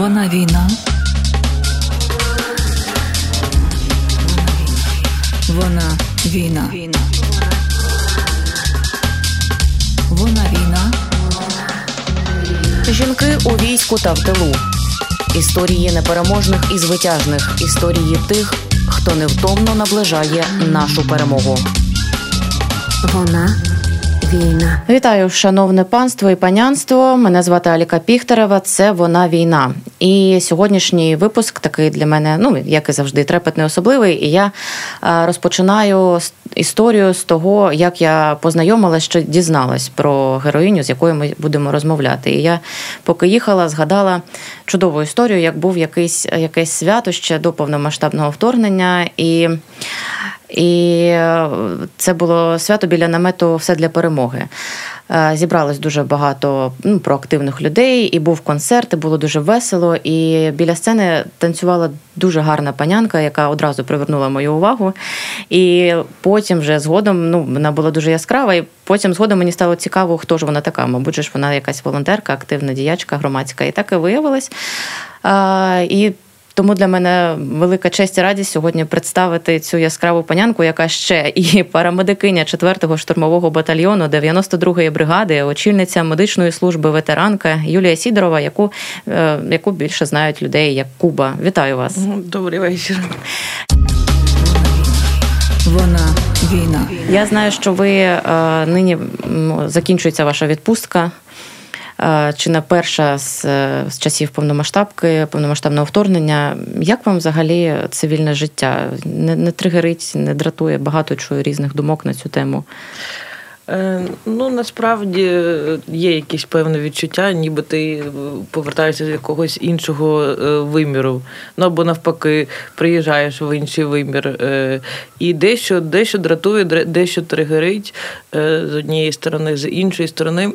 Вона війна. Вона війна. Вона війна. Жінки у війську та в тилу. Історії непереможних і звитяжних. Історії тих, хто невтомно наближає нашу перемогу. Вона війна. Вітаю, шановне панство і панянство. Мене звати Аліка Піхтерева. Це вона війна. І сьогоднішній випуск такий для мене, ну як і завжди, трепетний особливий. І я розпочинаю історію з того, як я познайомилася, що дізналась про героїню, з якою ми будемо розмовляти. І я, поки їхала, згадала чудову історію, як був якийсь якесь свято ще до повномасштабного вторгнення. І і це було свято біля намету Все для перемоги. Е, зібралось дуже багато ну, проактивних людей, і був концерт, і було дуже весело. І біля сцени танцювала дуже гарна панянка, яка одразу привернула мою увагу. І потім вже згодом ну, вона була дуже яскрава, і потім згодом мені стало цікаво, хто ж вона така. Мабуть, ж вона якась волонтерка, активна діячка громадська. І так і виявилось. А, І тому для мене велика честь і радість сьогодні представити цю яскраву панянку, яка ще і парамедикиня 4-го штурмового батальйону 92-ї бригади, очільниця медичної служби ветеранка Юлія Сідорова, яку е, яку більше знають людей як Куба. Вітаю вас. Добрий вечір. Вона війна. Я знаю, що ви е, нині закінчується ваша відпустка. Чи не перша з, з часів повномасштабки, повномасштабного вторгнення? Як вам взагалі цивільне життя? Не, не тригерить, не дратує багато чую різних думок на цю тему? Е, ну, насправді є якісь певне відчуття, ніби ти повертаєшся з якогось іншого е, виміру. Ну або навпаки, приїжджаєш в інший вимір. Е, і дещо дещо дратує, дещо тригерить з однієї сторони, з іншої сторони.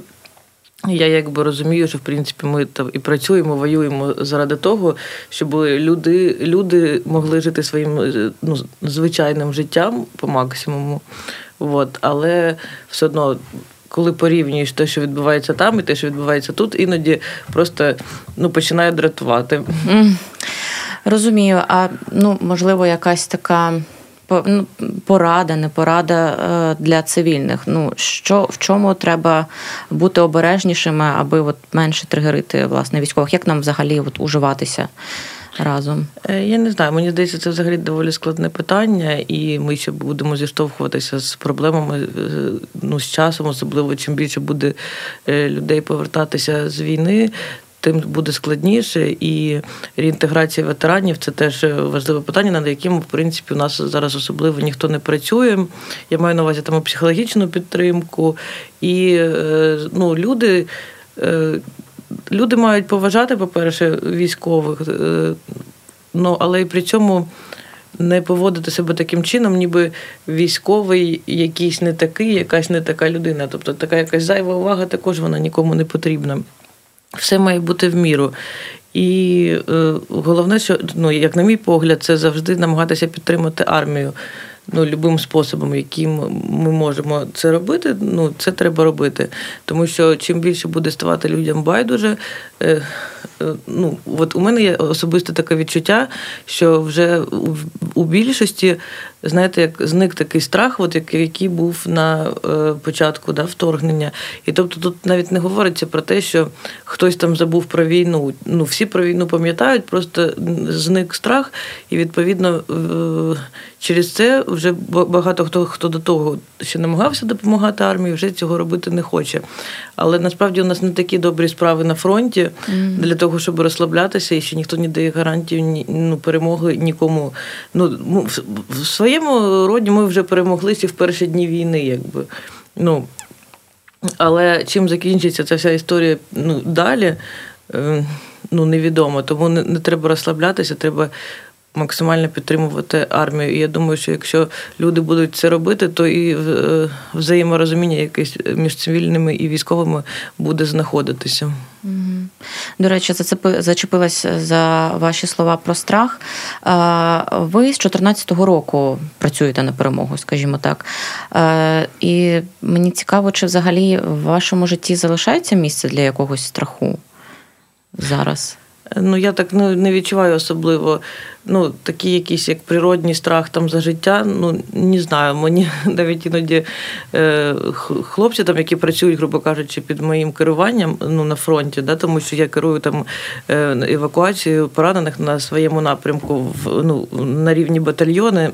Я якби розумію, що в принципі ми там і працюємо, воюємо заради того, щоб люди люди могли жити своїм ну, звичайним життям по максимуму. От. Але все одно, коли порівнюєш те, що відбувається там, і те, що відбувається тут, іноді просто ну, починає дратувати. Розумію, а ну можливо, якась така. Ну, порада, не порада е, для цивільних. Ну що в чому треба бути обережнішими, аби от менше тригерити власне військових? Як нам взагалі от уживатися разом? Е, я не знаю. Мені здається, це взагалі доволі складне питання, і ми ще будемо зіштовхуватися з проблемами е, ну, з часом, особливо чим більше буде людей повертатися з війни тим буде складніше. І реінтеграція ветеранів це теж важливе питання, над яким, в принципі, у нас зараз особливо ніхто не працює. Я маю на увазі там психологічну підтримку. І е, ну, люди. Е, люди мають поважати, по-перше, військових, е, ну але й при цьому не поводити себе таким чином, ніби військовий якийсь не такий, якась не така людина. Тобто така якась зайва увага також вона нікому не потрібна все має бути в міру. І е, головне, що ну, як на мій погляд, це завжди намагатися підтримати армію ну, любим способом, яким ми можемо це робити, ну це треба робити. Тому що чим більше буде ставати людям байдуже, е, е, ну от у мене є особисте таке відчуття, що вже у, у більшості, знаєте, як зник такий страх, от який був на е, початку да, вторгнення. І тобто тут навіть не говориться про те, що хтось там забув про війну. Ну, всі про війну пам'ятають, просто зник страх, і відповідно через це вже багато хто хто до того ще намагався допомагати армії, вже цього робити не хоче. Але насправді у нас не такі добрі справи на фронті mm. для того, щоб розслаблятися, і ще ніхто не дає гарантію ні, ну, перемоги нікому. Ну в, в своєму роді ми вже перемоглися в перші дні війни, якби. Ну, але чим закінчиться ця вся історія ну, далі, е, ну невідомо. Тому не, не треба розслаблятися, треба максимально підтримувати армію. І я думаю, що якщо люди будуть це робити, то і е, взаєморозуміння якесь між цивільними і військовими буде знаходитися. До речі, зачепилась за ваші слова про страх. Ви з 2014 року працюєте на перемогу, скажімо так. І мені цікаво, чи взагалі в вашому житті залишається місце для якогось страху зараз? Ну, я так не, не відчуваю особливо. Ну, такі якісь як природній страх там за життя. Ну не знаю. Мені навіть іноді е, хлопці, там, які працюють, грубо кажучи, під моїм керуванням ну, на фронті, да, тому що я керую там е, евакуацією поранених на своєму напрямку в ну, на рівні батальйони.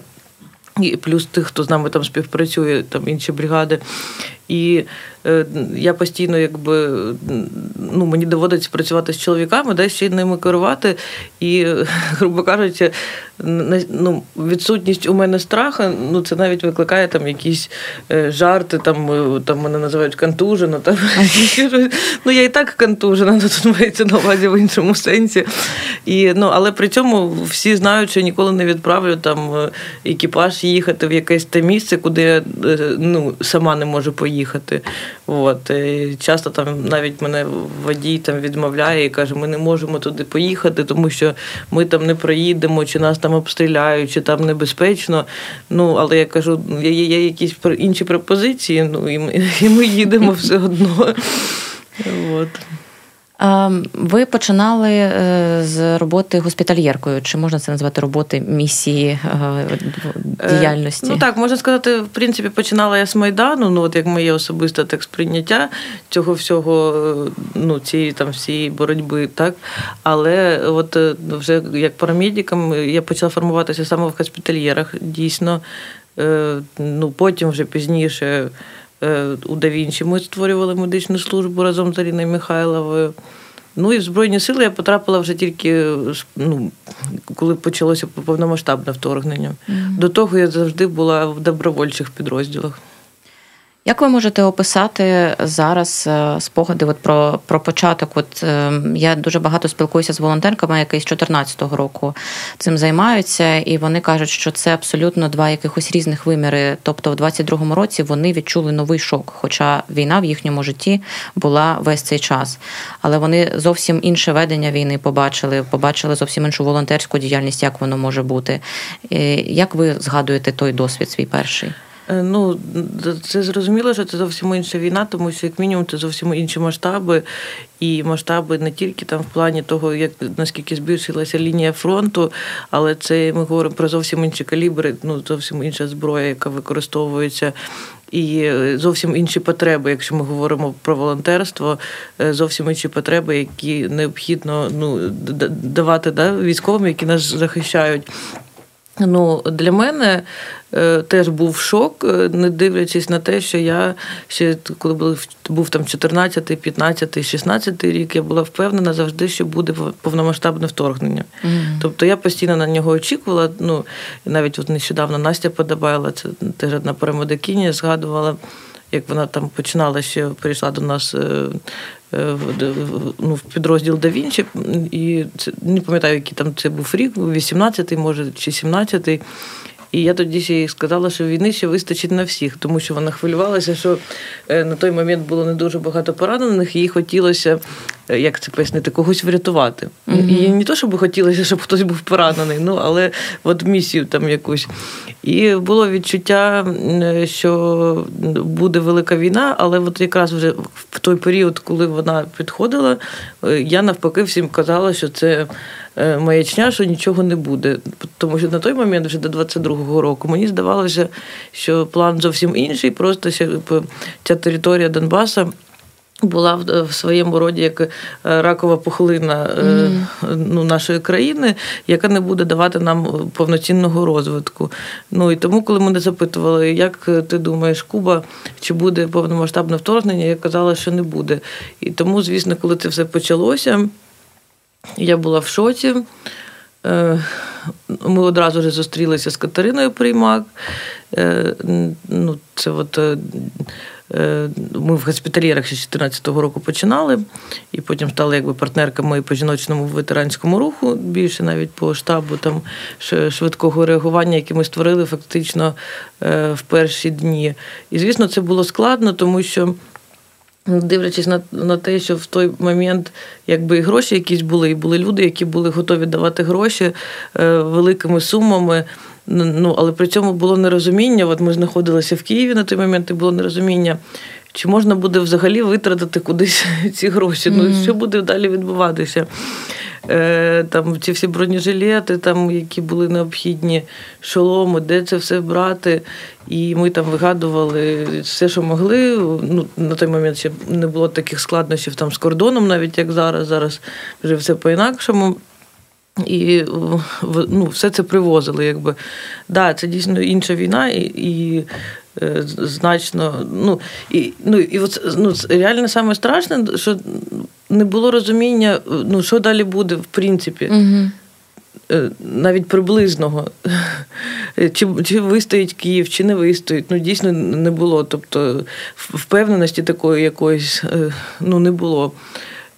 І плюс тих, хто з нами там співпрацює, там інші бригади. І е, я постійно, якби ну, мені доводиться працювати з чоловіками, да, ще й ними керувати. І, грубо кажучи, ну, відсутність у мене страха, ну це навіть викликає там якісь е, жарти, там е, там мене називають контужено. Там, ну я і так контужена, ну, тут мається на увазі в іншому сенсі. І, ну, Але при цьому всі знають, що ніколи не відправлю там екіпаж їхати в якесь те місце, куди я ну, сама не можу поїхати їхати. От. І Часто там навіть мене водій там відмовляє і каже, ми не можемо туди поїхати, тому що ми там не проїдемо, чи нас там обстріляють, чи там небезпечно. Ну, Але я кажу, є, є якісь інші пропозиції, ну і ми, і ми їдемо все одно. От. Ви починали е, з роботи госпітальєркою. Чи можна це назвати роботи місії е, діяльності? Ну так, можна сказати, в принципі, починала я з Майдану, ну от як моє особисте так сприйняття цього всього, е, ну, цієї там всієї боротьби, так. Але от вже як парамедиком я почала формуватися саме в госпітальєрах, дійсно. Ну, Потім вже пізніше. Е, у Давінчі ми створювали медичну службу разом з Аріною Михайловою. Ну і в Збройні сили я потрапила вже тільки ну, коли почалося повномасштабне вторгнення. Mm-hmm. До того я завжди була в добровольчих підрозділах. Як ви можете описати зараз е, спогади от про про початок? От е, я дуже багато спілкуюся з волонтерками, які з 2014 року цим займаються, і вони кажуть, що це абсолютно два якихось різних виміри. Тобто, в 22-му році вони відчули новий шок, хоча війна в їхньому житті була весь цей час. Але вони зовсім інше ведення війни побачили, побачили зовсім іншу волонтерську діяльність, як воно може бути. Е, як ви згадуєте той досвід свій перший? Е, ну, це зрозуміло, що це зовсім інша війна, тому що як мінімум це зовсім інші масштаби, і масштаби не тільки там в плані того, як наскільки збільшилася лінія фронту, але це ми говоримо про зовсім інші калібри, ну зовсім інша зброя, яка використовується. І зовсім інші потреби, якщо ми говоримо про волонтерство, е, зовсім інші потреби, які необхідно ну, давати да, військовим, які нас захищають. Ну, Для мене е, теж був шок, е, не дивлячись на те, що я ще коли був, був там 14, 15, 16 рік, я була впевнена завжди, що буде повномасштабне вторгнення. Mm-hmm. Тобто я постійно на нього очікувала. Ну, Навіть от нещодавно Настя Подобайла, це теж одна парамедикиня, згадувала. Як вона там починала ще прийшла до нас Е, ну, в підрозділ да Вінчі, і це не пам'ятаю, який там це був рік, 18-й, може, чи 17-й. І я тоді ще їй сказала, що війни ще вистачить на всіх, тому що вона хвилювалася, що е, на той момент було не дуже багато поранених, і їй хотілося, е, як це пояснити, когось врятувати. Mm-hmm. І не то, щоб хотілося, щоб хтось був поранений, ну але от місію там якусь. І було відчуття, що буде велика війна, але от якраз вже в той період, коли вона підходила, е, я навпаки всім казала, що це. Е, маячня, що нічого не буде. Тому що на той момент, вже до 22-го року, мені здавалося, що план зовсім інший, просто ця територія Донбаса. Була в своєму роді як е, ракова пухлина mm. ну, нашої країни, яка не буде давати нам повноцінного розвитку. Ну і тому, коли мене запитували, як ти думаєш, Куба чи буде повномасштабне вторгнення, я казала, що не буде. І тому, звісно, коли це все почалося. Я була в шоці. Е, ми одразу ж зустрілися з Катериною Приймак. Е, ну, це от е, Ми в госпітальєрах ще з 2014 року починали, і потім стали якби партнерками по жіночному ветеранському руху, більше навіть по штабу там швидкого реагування, яке ми створили фактично в перші дні. І, звісно, це було складно, тому що. Дивлячись на на те, що в той момент якби і гроші якісь були, і були люди, які були готові давати гроші е, великими сумами. Ну, Але при цьому було нерозуміння. От ми знаходилися в Києві на той момент, і було нерозуміння, чи можна буде взагалі витратити кудись ці гроші. Mm-hmm. Ну, що буде далі відбуватися? Е, там ці всі бронежилети, там, які були необхідні, шоломи, де це все брати. І ми там вигадували все, що могли. Ну, На той момент ще не було таких складнощів там з кордоном, навіть як зараз. Зараз вже все по-інакшому. І ну, все це привозили. Якби. Да, Це дійсно інша війна, і і е, значно. Ну, і, ну, і от, ну, Реально саме страшне, що не було розуміння, ну, що далі буде, в принципі. Угу. Навіть приблизного, чи чи вистоїть Київ, чи не вистоїть. Ну, дійсно не було. Тобто впевненості такої якоїсь е, ну, не було.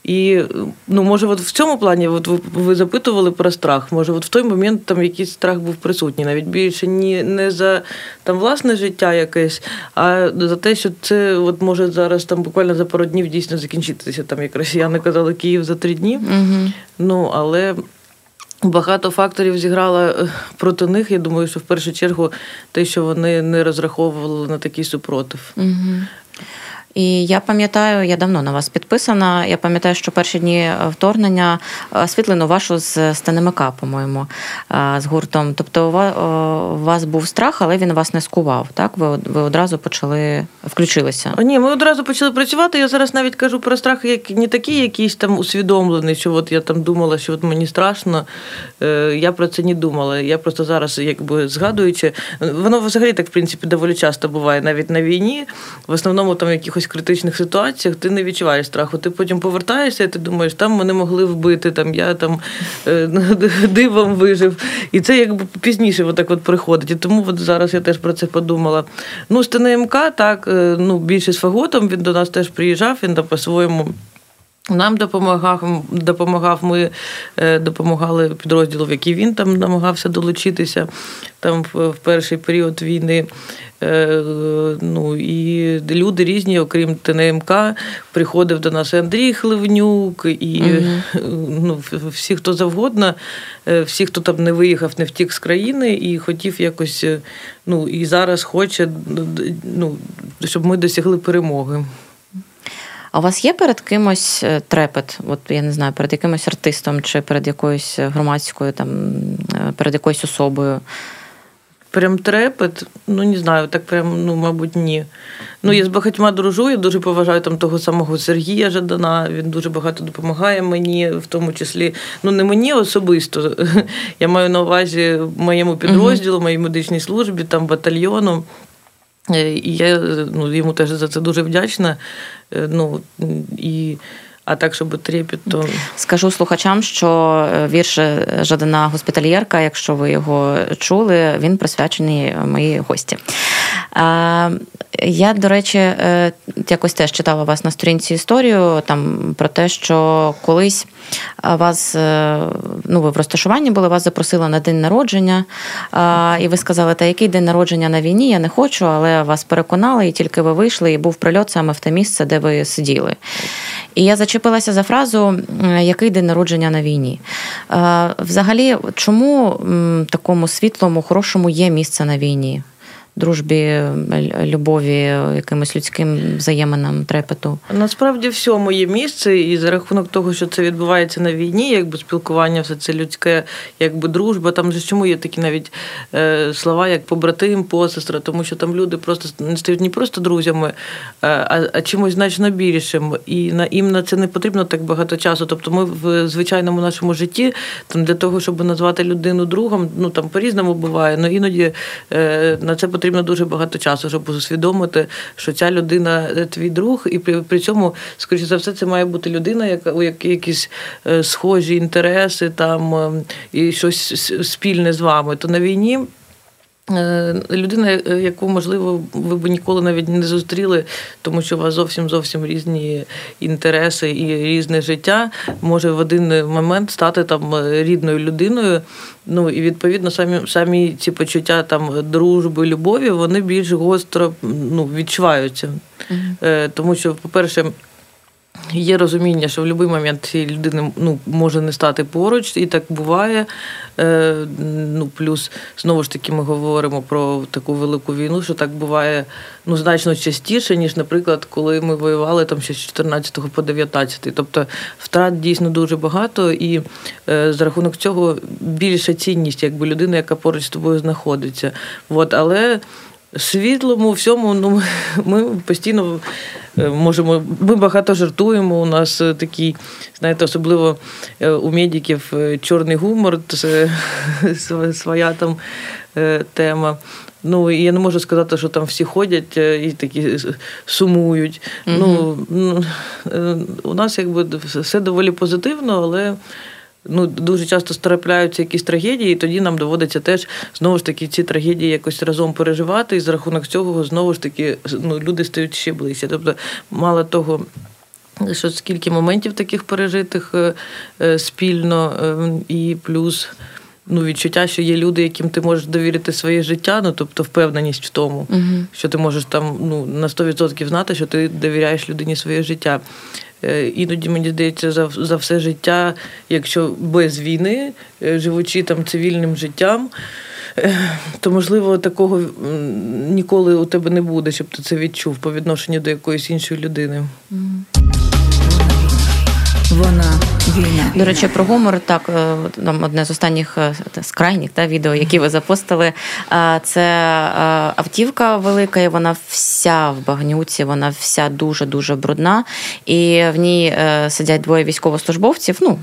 І ну, може, от в цьому плані от ви, ви запитували про страх. Може, от в той момент там якийсь страх був присутній, навіть більше ні, не за там власне життя якесь, а за те, що це от може зараз там буквально за пару днів дійсно закінчитися. Там як росіяни казали Київ за три дні. Угу. Ну але. Багато факторів зіграло е, проти них. Я думаю, що в першу чергу те, що вони не розраховували на такий супротив. Угу. І я пам'ятаю, я давно на вас підписана. Я пам'ятаю, що перші дні е, вторгнення е, світлину вашу з СТНМК, по-моєму, е, з гуртом. Тобто, у вас був страх, але він вас не скував. Так, ви ви одразу почали включилися? Ні, ми одразу почали працювати. Я зараз навіть кажу про страх, як не такий, якийсь там усвідомлений, що от я там думала, що от мені страшно. Я про це не думала. Я просто зараз, якби згадуючи, воно взагалі так в принципі доволі часто буває, навіть на війні. В основному там якихось якихось критичних ситуаціях ти не відчуваєш страху. Ти потім повертаєшся, і ти думаєш, там мене могли вбити, там я там е, дивом вижив. І це якби пізніше отак от приходить. І тому от зараз я теж про це подумала. Ну, з ТНМК, так, е, ну, більше з Фаготом, він до нас теж приїжджав, він там по-своєму. Нам допомагав, допомагав, ми е, допомагали підрозділу, в який він там намагався долучитися там в перший період війни. Е, ну і люди різні, окрім ТНМК, приходив до нас Андрій Хливнюк, і угу. ну, всі, хто завгодно, е, всі, хто там не виїхав, не втік з країни і хотів якось, ну і зараз хоче, ну, щоб ми досягли перемоги. А у вас є перед кимось трепет? От я не знаю, перед якимось артистом чи перед якоюсь громадською, там перед якоюсь особою? Прям трепет, ну не знаю, так прям, ну, мабуть, ні. Ну, я з багатьма дружу, я дуже поважаю там того самого Сергія Жадана. Він дуже багато допомагає мені, в тому числі, ну не мені особисто. Я маю на увазі моєму підрозділу, моїй медичній службі, там батальйону. Е, і я ну, йому теж за це дуже вдячна. Е, ну, і а так, щоб трепет, то... скажу слухачам, що е, вірш Жадана госпітальєрка, якщо ви його чули, він присвячений моїй гості. Я, до речі, е, якось теж читала вас на сторінці історію там про те, що колись вас, е, ну ви в розташуванні були, вас запросили на день народження, і ви сказали, та який день народження на війні, я не хочу, але вас переконали, і тільки ви вийшли, і був прильот саме в те місце, де ви сиділи. І я зачепилася за фразу який день народження на війні. Взагалі, чому такому світлому, хорошому є місце на війні? Дружбі, любові, якимось людським взаєминам, трепету? Насправді всьому є місце, і за рахунок того, що це відбувається на війні, якби спілкування, все це людське, якби дружба. Там же чому є такі навіть е, слова, як побратим, посестра, тому що там люди просто не стають не просто друзями, е, а, а чимось значно більшим. І на їм на це не потрібно так багато часу. Тобто, ми в звичайному нашому житті там для того, щоб назвати людину другом, ну там по-різному буває, але іноді е, на це потрібно потрібно дуже багато часу, щоб усвідомити, що ця людина е, твій друг, і при, при цьому, скоріше за все, це має бути людина, яка у якій якісь е, схожі інтереси там ем, і щось спільне з вами. То на війні. Е, людина, е, яку, можливо, ви б ніколи навіть не зустріли, тому що у вас зовсім зовсім різні інтереси і різне життя, може в один момент стати там рідною людиною. Ну і відповідно самі самі ці почуття там дружби, любові, вони більш гостро ну, відчуваються. Mm-hmm. Тому що, по-перше, Є розуміння, що в будь-який момент цієї людини ну, може не стати поруч, і так буває. Е, ну, Плюс, знову ж таки, ми говоримо про таку велику війну, що так буває ну, значно частіше, ніж, наприклад, коли ми воювали там ще з 14 по 19. Тобто втрат дійсно дуже багато, і е, за рахунок цього більша цінність, якби людина, яка поруч з тобою знаходиться. От, але світлому всьому, ну ми постійно е, можемо. Ми багато жартуємо. У нас е, такий, знаєте, особливо е, у медиків чорний гумор, це своя там тема. Ну і я не можу сказати, що там всі ходять і такі сумують. Mm-hmm. Ну у нас якби все доволі позитивно, але ну, дуже часто трапляються якісь трагедії, і тоді нам доводиться теж знову ж таки ці трагедії якось разом переживати, і за рахунок цього знову ж таки ну, люди стають ще ближче. Тобто, мало того. Що скільки моментів таких пережитих е, е, спільно, е, і плюс ну, відчуття, що є люди, яким ти можеш довірити своє життя, ну тобто впевненість в тому, uh що ти можеш там ну, на 100% знати, що ти довіряєш людині своє життя. Е, іноді мені здається за за все життя, якщо без війни, е, живучи там цивільним життям, е, то можливо такого ніколи у тебе не буде, щоб ти це відчув по відношенню до якоїсь іншої людини. Вона війна. До речі, про гумор так е, там одне з останніх е, з крайніх та відео, які ви запостили. Це е, автівка велика, і вона вся в багнюці, вона вся дуже дуже брудна. І в ній сидять двоє військовослужбовців. Ну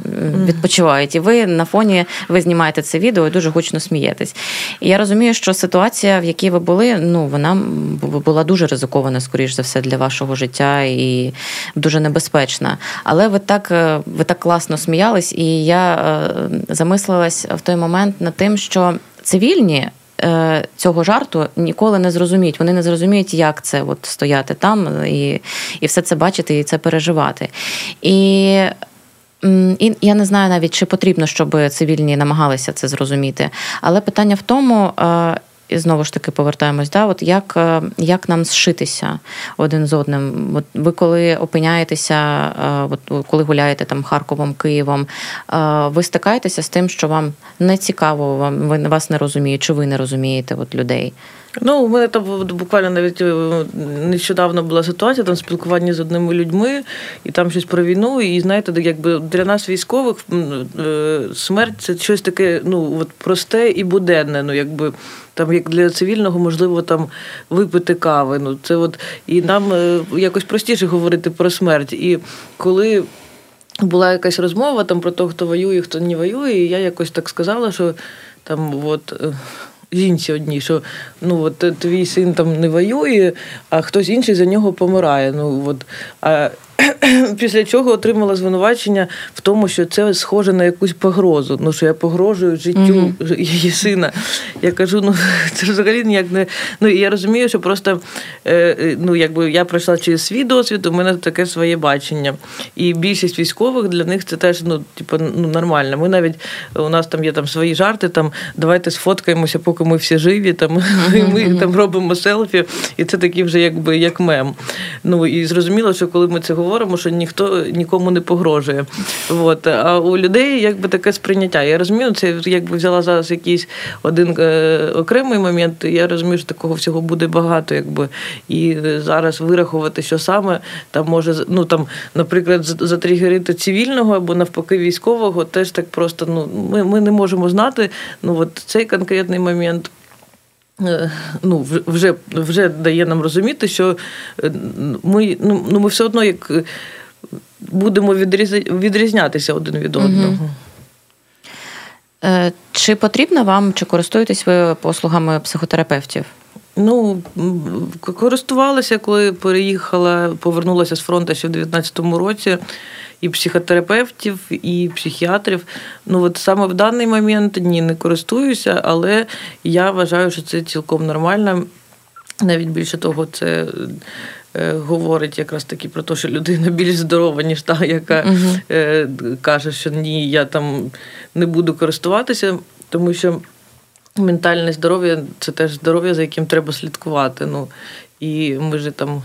відпочивають. І ви на фоні ви знімаєте це відео і дуже гучно смієтесь. І я розумію, що ситуація, в якій ви були, ну вона була дуже ризикована, скоріш за все, для вашого життя і дуже небезпечна. Але ви так ви так класно сміялись, і я е, замислилась в той момент над тим, що цивільні. Е, цього жарту ніколи не зрозуміють. Вони не зрозуміють, як це от стояти там і і все це бачити, і це переживати. І і я не знаю навіть, чи потрібно, щоб цивільні намагалися це зрозуміти. Але питання в тому, е, і знову ж таки повертаємось, да, от як е, як нам зшитися один з одним? От Ви коли опиняєтеся, е, от коли гуляєте там Харковом, Києвом, е, ви стикаєтеся з тим, що вам не цікаво, вам ви вас не розуміють, чи ви не розумієте от людей? Ну, у мене там буквально навіть нещодавно була ситуація там спілкування з одними людьми, і там щось про війну. І знаєте, якби для нас військових смерть це щось таке, ну от просте і буденне. Ну, якби там як для цивільного, можливо, там випити кави. Ну це от і нам е, якось простіше говорити про смерть. І коли була якась розмова там про те, хто воює, хто не воює, і я якось так сказала, що там от. Е, жінці одній, що ну от твій син там не воює, а хтось інший за нього помирає. Ну от а після чого отримала звинувачення в тому, що це схоже на якусь погрозу. Ну що я погрожую життю mm-hmm. її сина. Я кажу, ну це взагалі ніяк не. Ну і я розумію, що просто е, ну якби я пройшла через свій досвід, у мене таке своє бачення. І більшість військових для них це теж ну, типу, ну нормально. Ми навіть у нас там є там свої жарти, там давайте сфоткаємося, поки ми всі живі. Там mm-hmm. і ми там робимо селфі, і це такий вже якби як мем. Ну і зрозуміло, що коли ми це говоримо говоримо, що ніхто нікому не погрожує. От. А у людей якби таке сприйняття. Я розумію, це якби взяла зараз якийсь один е, окремий момент. Я розумію, що такого всього буде багато, якби і зараз вирахувати, що саме там може ну там, наприклад, затригерити цивільного або навпаки військового, теж так просто ну ми, ми не можемо знати. Ну от цей конкретний момент. Е, ну, вже вже дає нам розуміти, що е, ми ну, ну, ми все одно як е, будемо відрізнятися один від одного. Чи потрібно вам, чи користуєтесь ви послугами психотерапевтів? Ну, користувалася, коли переїхала, повернулася з фронту ще в 2019 році і психотерапевтів, і психіатрів. Ну от саме в даний момент ні, не користуюся, але я вважаю, що це цілком нормально. Навіть більше того, це. Е, говорить якраз таки про те, що людина більш здорова, ніж та, яка uh-huh. каже, що ні, я там не буду користуватися, тому що ментальне здоров'я це теж здоров'я, за яким треба слідкувати. Ну, І ми ж там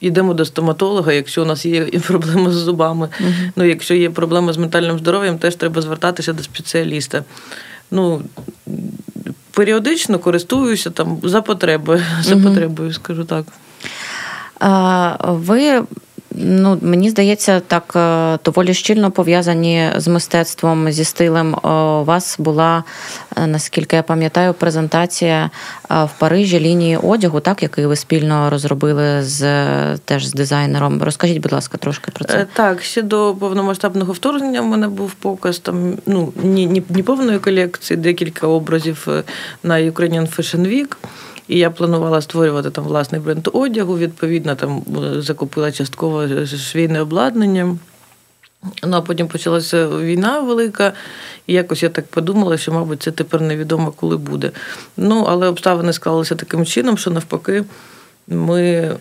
йдемо до стоматолога, якщо у нас є проблеми з зубами. Uh-huh. Ну, якщо є проблеми з ментальним здоров'ям, теж треба звертатися до спеціаліста. Ну, періодично користуюся там за потребою, за потребою, скажу так. Ви Ну, мені здається, так е, доволі щільно пов'язані з мистецтвом, зі стилем. У вас була, е, наскільки я пам'ятаю, презентація е, в Парижі лінії одягу, так який ви спільно розробили з теж з дизайнером. Розкажіть, будь ласка, трошки про це. Так, ще до повномасштабного вторгнення в мене був показ там. Ну ні, ні, ні повної колекції, декілька образів на Ukrainian Fashion Week. І я планувала створювати там власний бренд одягу. Відповідно, там е, закупила частково швійне обладнання. Ну, а потім почалася війна велика, і якось я так подумала, що, мабуть, це тепер невідомо, коли буде. Ну, але обставини склалися таким чином, що навпаки. Ми е,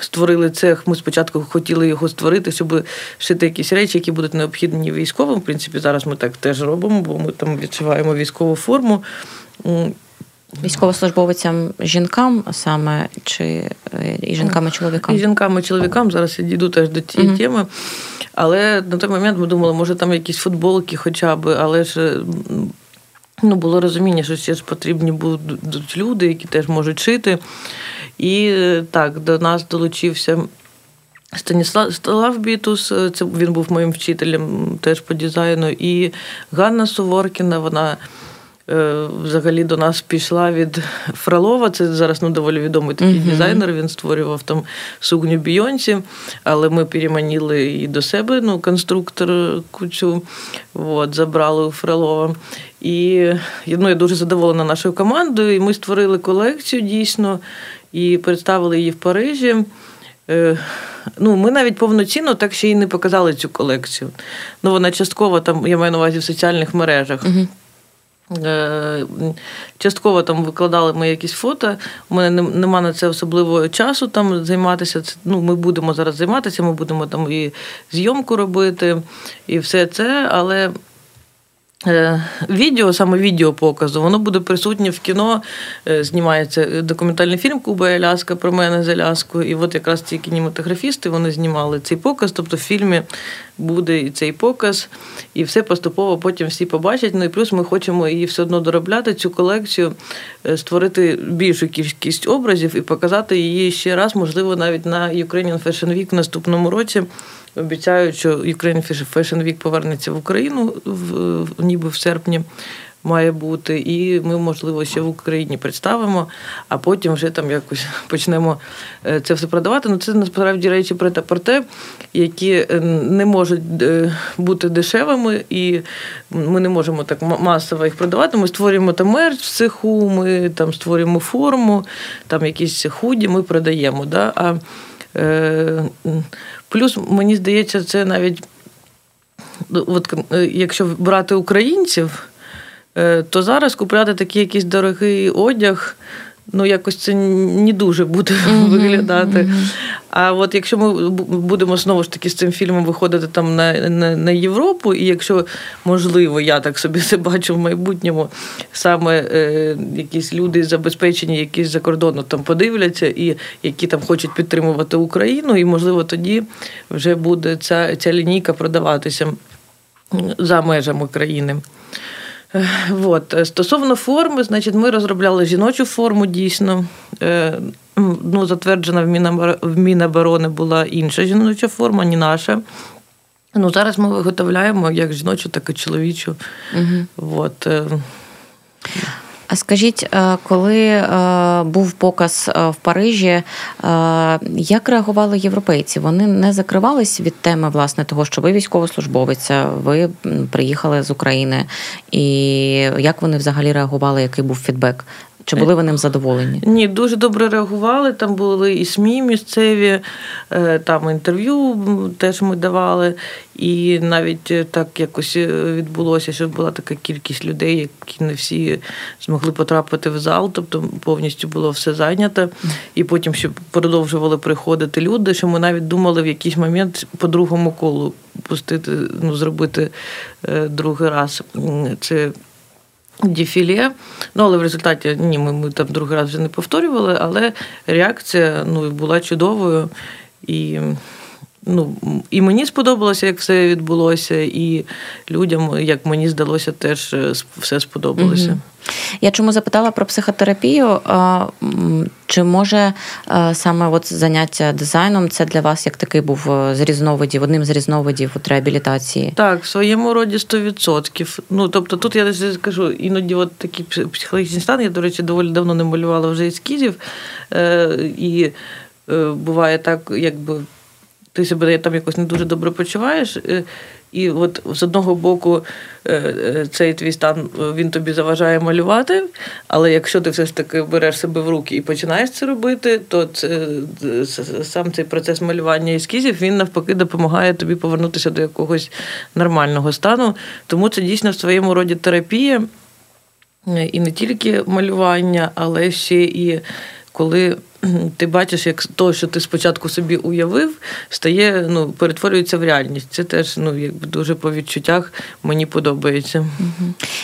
створили цех. Ми спочатку хотіли його створити, щоб шити якісь речі, які будуть необхідні військовим. В принципі, зараз ми так теж робимо, бо ми там відчуваємо військову форму. Військовослужбовцям жінкам саме чи е, і жінкам і чоловікам? І жінкам і чоловікам зараз я дійду теж до цієї uh теми. Але на той момент ми думали, може там якісь футболки хоча б, але ж ну, було розуміння, що ще ж потрібні будуть люди, які теж можуть шити. І так, до нас долучився. Станіслав Бітус, це він був моїм вчителем теж по дизайну, і Ганна Суворкіна, вона Е, взагалі до нас пішла від Фролова. Це зараз ну, доволі відомий такий uh-huh. дизайнер. Він створював там сукню Бійонсі, але ми переманіли і до себе ну, конструктор кучу. От, забрали у Фролова. І ну, я дуже задоволена нашою командою. І ми створили колекцію дійсно і представили її в Парижі. Е, ну, Ми навіть повноцінно так ще й не показали цю колекцію. Ну, Вона частково там, я маю на увазі в соціальних мережах. Uh-huh. Е, частково там викладали ми якісь фото. У мене нема на це особливого часу там займатися. Ну, Ми будемо зараз займатися, ми будемо там і зйомку робити, і все це, але відео, саме відео показу, воно буде присутнє в кіно. Е, знімається документальний фільм Куба і Аляска про мене з Аляскою. І от якраз ці кінематографісти вони знімали цей показ. Тобто в фільмі буде і цей показ, і все поступово потім всі побачать. Ну і плюс ми хочемо її все одно доробляти, цю колекцію, е, створити більшу кількість образів і показати її ще раз, можливо, навіть на Ukrainian Fashion Week в наступному році. Обіцяють, що Ukraine Fashion Week повернеться в Україну в ніби в серпні. Має бути, і ми, можливо, ще в Україні представимо, а потім вже там якось почнемо е, це все продавати. Ну це насправді речі про те, про те, які е, не можуть е, бути дешевими, і ми не можемо так масово їх продавати. Ми створюємо там мерч в цеху, ми там створюємо форму, там якісь худі ми продаємо. Да? А Плюс, мені здається, це навіть от, е, якщо брати українців, е, то зараз купляти такий якийсь дорогий одяг ну якось це не дуже буде mm-hmm. виглядати. Mm-hmm. А от якщо ми будемо знову ж таки з цим фільмом виходити там на, на на, Європу, і якщо можливо, я так собі це бачу в майбутньому, саме е, якісь люди забезпечені, якісь за кордону там подивляться, і які там хочуть підтримувати Україну, і можливо тоді вже буде ця, ця лінійка продаватися за межами країни. Вот. Стосовно форми, значить, ми розробляли жіночу форму дійсно. Е, ну, Затверджена в Міноборони була інша жіноча форма, не наша. Ну, Зараз ми виготовляємо як жіночу, так і чоловічу. Угу. От. А скажіть, е, коли е, був показ е, в Парижі, як реагували європейці? Вони не закривались від теми власне того, що ви військовослужбовиця, ви приїхали з України, і як вони взагалі реагували? Який був фідбек? Чи були ви ним задоволені? Ні, дуже добре реагували. Там були і СМІ місцеві, е, там інтерв'ю теж ми давали. І навіть е, так якось е, відбулося, що була така кількість людей, які не всі змогли потрапити в зал, тобто повністю було все зайнято. І потім ще продовжували приходити люди, що ми навіть думали в якийсь момент по другому колу пустити, ну, зробити другий раз. Це дефіле. Ну, але в результаті ні, ми, ми там другий раз вже не повторювали, але реакція ну, була чудовою. І ну, і мені сподобалося, як все відбулося, і людям, як мені здалося, теж е, все сподобалося. Угу. Я чому запитала про психотерапію? Чи може саме от заняття дизайном це для вас як такий був е, з різновидів, одним з різновидів от реабілітації? Так, в своєму роді 100%. Ну тобто, тут я скажу, іноді от такі психологічні стани, я, до речі, доволі давно не малювала вже ескізів, е, і буває так, якби ти себе там якось не дуже добре почуваєш. Е, і от з одного боку е, е, цей твій стан він тобі заважає малювати, але якщо ти все ж таки береш себе в руки і починаєш це робити, то це, сам цей процес малювання ескізів він навпаки допомагає тобі повернутися до якогось нормального стану. Тому це дійсно в своєму роді терапія, і не тільки малювання, але ще і коли ти бачиш, як то, що ти спочатку собі уявив, стає, ну, перетворюється в реальність. Це теж ну, якби дуже по відчуттях мені подобається.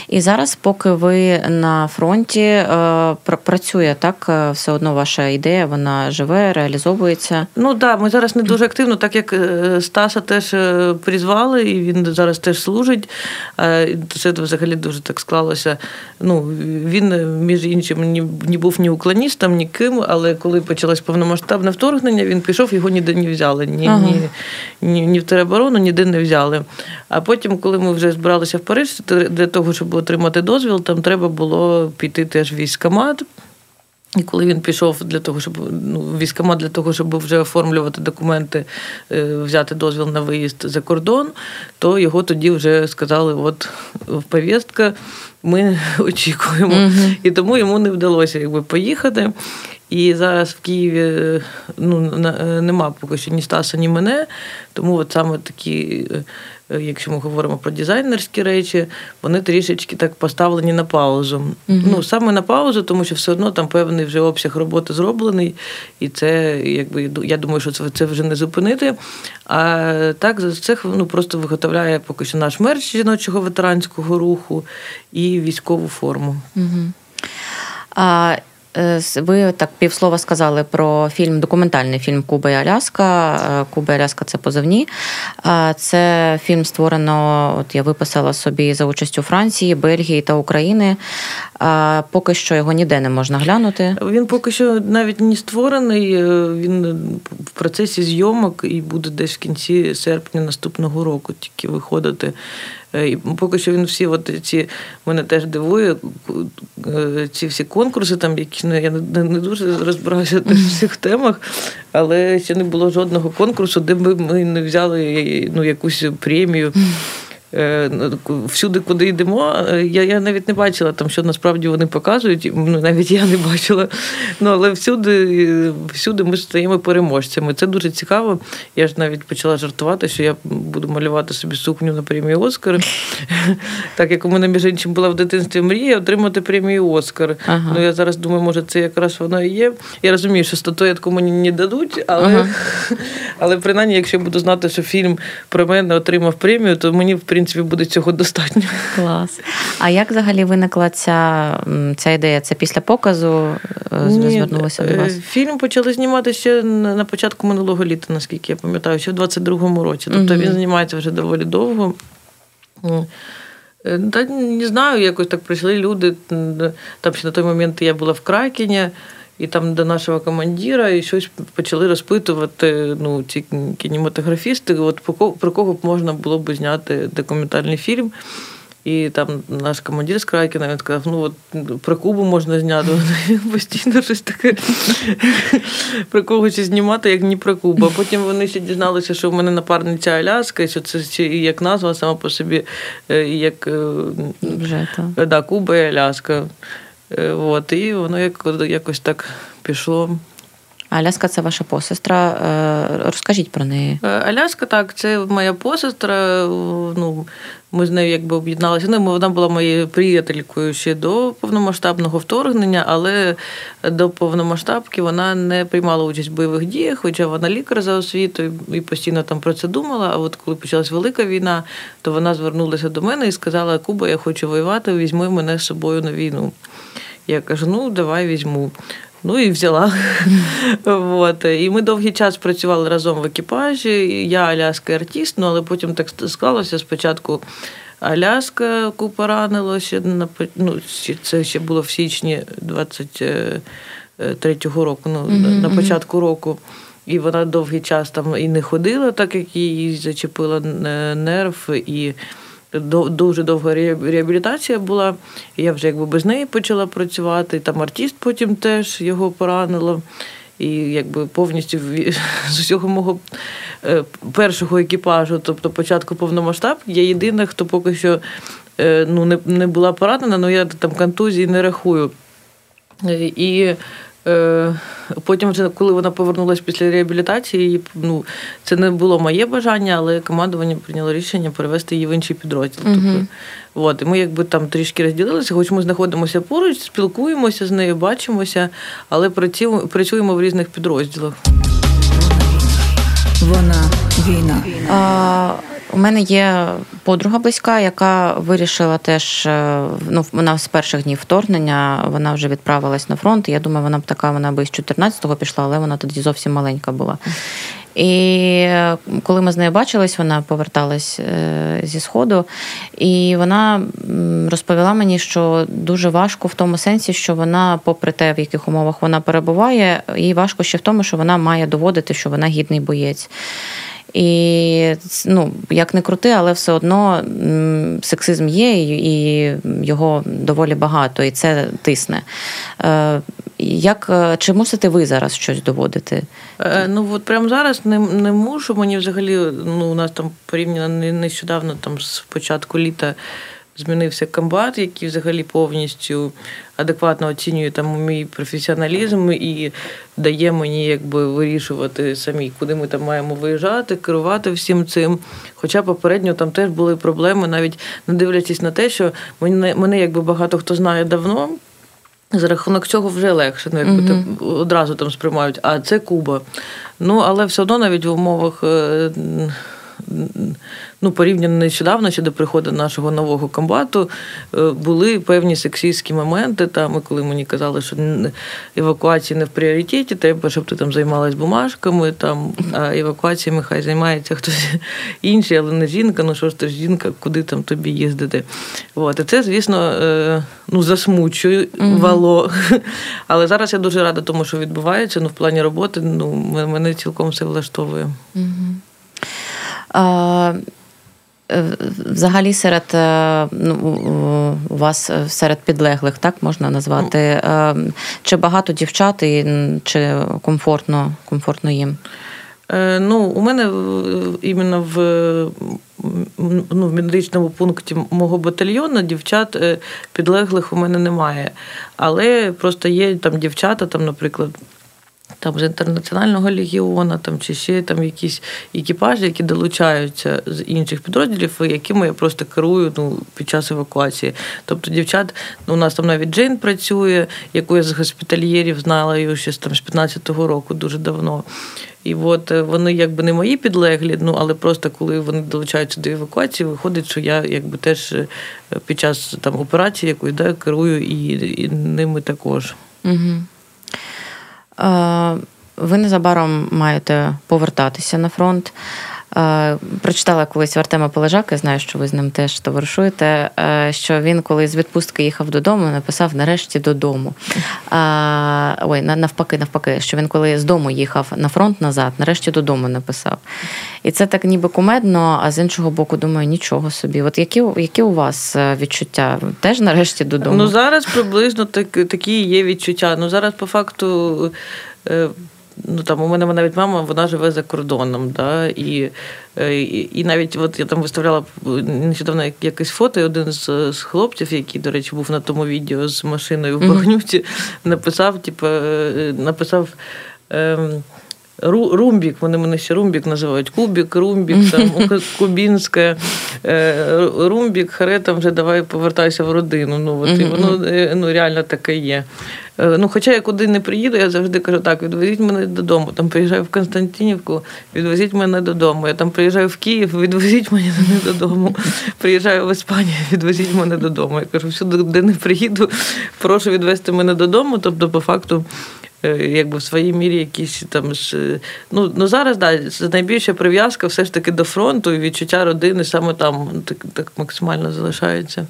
І зараз, поки ви на фронті, е, працює так, е, все одно ваша ідея, вона живе, реалізовується. Ну так, ми зараз не дуже активно, так як е, Стаса теж призвали, і він зараз теж служить. Це взагалі дуже так склалося. Ну, Він, між іншим, ні був ні уклоністом, ні ким, але коли почалось повномасштабне вторгнення, він пішов, його ніде не взяли. Ні ага. ні, ні, ні в тероборону, ніде не взяли. А потім, коли ми вже збиралися в Париж, для того, щоб отримати дозвіл, там треба було піти теж в військкомат. І коли він пішов для того, щоб ну, військомат для того, щоб вже оформлювати документи, е, взяти дозвіл на виїзд за кордон, то його тоді вже сказали: от повістка, ми очікуємо. Угу. І тому йому не вдалося якби поїхати. І зараз в Києві ну, е, нема поки що ні Стаса, ні мене. Тому от саме такі, е, якщо ми говоримо про дизайнерські речі, вони трішечки так поставлені на паузу. Угу. Ну, Саме на паузу, тому що все одно там певний вже обсяг роботи зроблений, і це, якби я думаю, що це це вже не зупинити. А так, це ну, просто виготовляє поки що наш мерч жіночого ветеранського руху і військову форму. Угу. А Е, ви так півслова сказали про фільм, документальний фільм Куба і Аляска. Е, Куба і Аляска це позивні. Це фільм створено, от я виписала собі за участю Франції, Бельгії та України. Поки що його ніде не можна глянути. Він поки що навіть не створений. Е, він в процесі зйомок і буде десь в кінці серпня наступного року тільки виходити. Е, і Поки що він всі, от ці мене теж дивує, е, ці всі конкурси, там які ну, я не, не дуже розбираюся в цих темах, але ще не було жодного конкурсу, де б ми не взяли ну, якусь премію. Е, всюди, куди йдемо, е, я я навіть не бачила там, що насправді вони показують. Ну навіть я не бачила. Ну але всюди, всюди ми стаємо переможцями. Це дуже цікаво. Я ж навіть почала жартувати, що я буду малювати собі сукню на премію Оскар. Так як у мене між іншим була в дитинстві мрія отримати премію Оскар. Ага. Ну я зараз думаю, може це якраз воно і є. Я розумію, що статуетку мені не дадуть, але ага. але принаймні, якщо я буду знати, що фільм про мене отримав премію, то мені в принципі принципі, буде цього достатньо. Клас. А як взагалі виникла ця ця ідея? Це після показу е, Ні, звернулося до вас? Е, фільм почали знімати ще на початку минулого літа, наскільки я пам'ятаю, ще в 22-му році. Тобто угу. він знімається вже доволі довго. Е, та не знаю, якось так прийшли люди. Там ще на той момент я була в Кракені і там до нашого командира і щось почали розпитувати ну, ці кінематографісти, от про кого б можна було б зняти документальний фільм. І там наш командир з Крайкіна він сказав, ну от про Кубу можна зняти. Він постійно щось таке про когось знімати, як ні про Кубу. А потім вони ще дізналися, що в мене напарниця Аляска, і що це як назва сама по собі, е, як е, Вже, да, Куба і Аляска. Е, от, І воно якось так пішло. Аляска це ваша посестра. Е, розкажіть про неї. Е, Аляска, так, це моя посестра. Ну, ми з нею якби об'єдналися. Ну, вона була моєю приятелькою ще до повномасштабного вторгнення, але до повномасштабки вона не приймала участь в бойових діях, хоча вона лікар за освітою і постійно там про це думала. А от коли почалась велика війна, то вона звернулася до мене і сказала: Куба, я хочу воювати, візьми мене з собою на війну. Я кажу, ну давай візьму. Ну і взяла. От. І ми довгий час працювали разом в екіпажі. Я Аляска артист, ну але потім так склалося спочатку. Аляска поранило ще ну, це ще було в січні 23-го року, ну, mm-hmm. на початку року. І вона довгий час там і не ходила, так як її зачепила нерв. і дуже довга реабілітація була. Я вже якби без неї почала працювати. Там артист потім теж його поранило. І якби повністю з усього мого е, першого екіпажу, тобто початку повномасштабки, я єдина, хто поки що е, ну, не не була поранена, але я там контузії не рахую. Е, і потім, вже коли вона повернулася після реабілітації, ну це не було моє бажання, але командування прийняло рішення перевести її в інший підрозділ. Uh-huh. Тобто, от, і ми якби там трішки розділилися, хоч ми знаходимося поруч, спілкуємося з нею, бачимося, але працюємо, працюємо в різних підрозділах. Вона війна. А, у мене є подруга близька, яка вирішила теж ну, вона з перших днів вторгнення, вона вже відправилась на фронт. Я думаю, вона б така, вона би з 14-го пішла, але вона тоді зовсім маленька була. І коли ми з нею бачились, вона поверталась е, зі сходу, і вона розповіла мені, що дуже важко в тому сенсі, що вона, попри те, в яких умовах вона перебуває, їй важко ще в тому, що вона має доводити, що вона гідний боєць. І ну, як не крути, але все одно сексизм є, і його доволі багато, і це тисне. Е, як е, чи мусите ви зараз щось доводити? Е, ну от прямо зараз не не мушу. Мені взагалі ну у нас там порівняно нещодавно, там з початку літа змінився комбат, який взагалі повністю адекватно оцінює там мій професіоналізм і дає мені якби вирішувати самі, куди ми там маємо виїжджати, керувати всім цим. Хоча попередньо там теж були проблеми, навіть не дивлячись на те, що мене, мене якби багато хто знає давно. За рахунок цього вже легше, ну якби uh-huh. одразу там сприймають, а це Куба. Ну але все одно навіть в умовах е, ну, порівняно нещодавно, ще до приходу нашого нового комбату, е, були певні сексистські моменти. Там, коли мені казали, що евакуація не в пріоритеті, треба, щоб ти там займалась бумажками, там, а евакуаціями хай займається хтось інший, але не жінка. Ну що ж ти жінка, куди там тобі їздити? От. І це, звісно, е, ну, засмучувало. Mm-hmm. Але зараз я дуже рада тому, що відбувається. Ну, в плані роботи ну, мене цілком все влаштовує. Mm-hmm. Е, взагалі, серед е, ну, у вас серед підлеглих, так можна назвати, е, чи багато дівчат і чи комфортно комфортно їм? Ну, У мене іменно в ну, в медичному пункті мого батальйону дівчат підлеглих у мене немає. Але просто є там дівчата, там, наприклад, там з інтернаціонального легіона, там чи ще там якісь екіпажі, які долучаються з інших підрозділів, якими я просто керую ну, під час евакуації. Тобто, дівчат, ну, у нас там навіть Джейн працює, яку я з госпітальєрів знала її ще там з 15-го року дуже давно. І от е, вони якби не мої підлеглі, ну але просто коли вони долучаються до евакуації, виходить, що я якби теж е, під час там операції якої да, керую і, і ними також. Угу. Е, ви незабаром маєте повертатися на фронт. Е, прочитала колись в Артема Полежака, знаю, що ви з ним теж товаришуєте. Е, що він, коли з відпустки їхав додому, написав нарешті додому. Ой, навпаки, навпаки, що він, коли з дому їхав на фронт назад, нарешті додому написав. І це так ніби кумедно, а з іншого боку, думаю, нічого собі. От які які у вас відчуття? Теж нарешті додому? Ну зараз приблизно так, такі є відчуття. Ну зараз по факту. Ну там у мене навіть мама, вона живе за кордоном. Да, І е, і, і навіть от я там виставляла нещодавно якесь фото, і один з, з хлопців, який, до речі, був на тому відео з машиною в Багнюці, написав, типу, написав. Ем, Румбік, вони мене ще Румбік називають. Кубік, Румбік, там, Кубінське, е, Румбік, харе, там вже давай повертайся в родину. Ну, от, і воно е, ну, реально таке є. Е, ну, Хоча я куди не приїду, я завжди кажу, так, відвезіть мене додому. Там приїжджаю в Константинівку, відвезіть мене додому. Я там приїжджаю в Київ, відвезіть мене додому. Приїжджаю в Іспанію, відвезіть мене додому. Я кажу, всюди, де не приїду, прошу відвезти мене додому. Тобто, по факту. Е, якби в своїй мірі якісь там ж. Ну ну зараз да, найбільша прив'язка все ж таки до фронту і відчуття родини саме там так так максимально залишається.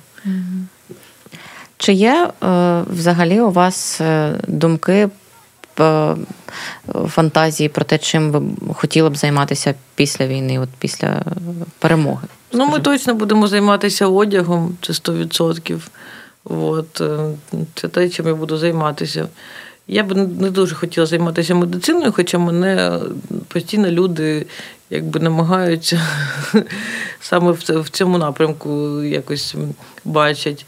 Чи є е, взагалі у вас е, думки фантазії про те, чим ви хотіли б займатися після війни, от після перемоги? Ну, ми точно будемо займатися одягом, це 100%. От, Це те, чим я буду займатися. Я б не дуже хотіла займатися медициною, хоча мене постійно люди якби намагаються саме в цьому напрямку якось бачать.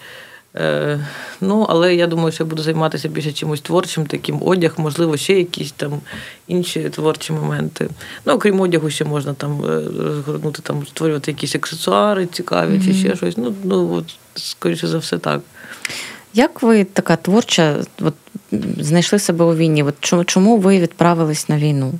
Е, ну, але я думаю, що я буду займатися більше чимось творчим, таким одяг, можливо, ще якісь там інші творчі моменти. Ну, окрім одягу, ще можна там е, розгорнути, там створювати якісь аксесуари цікаві mm-hmm. чи ще щось. Ну, ну от, скоріше за все, так. Як ви така творча, от, знайшли себе у війні? От Чому ви відправились на війну?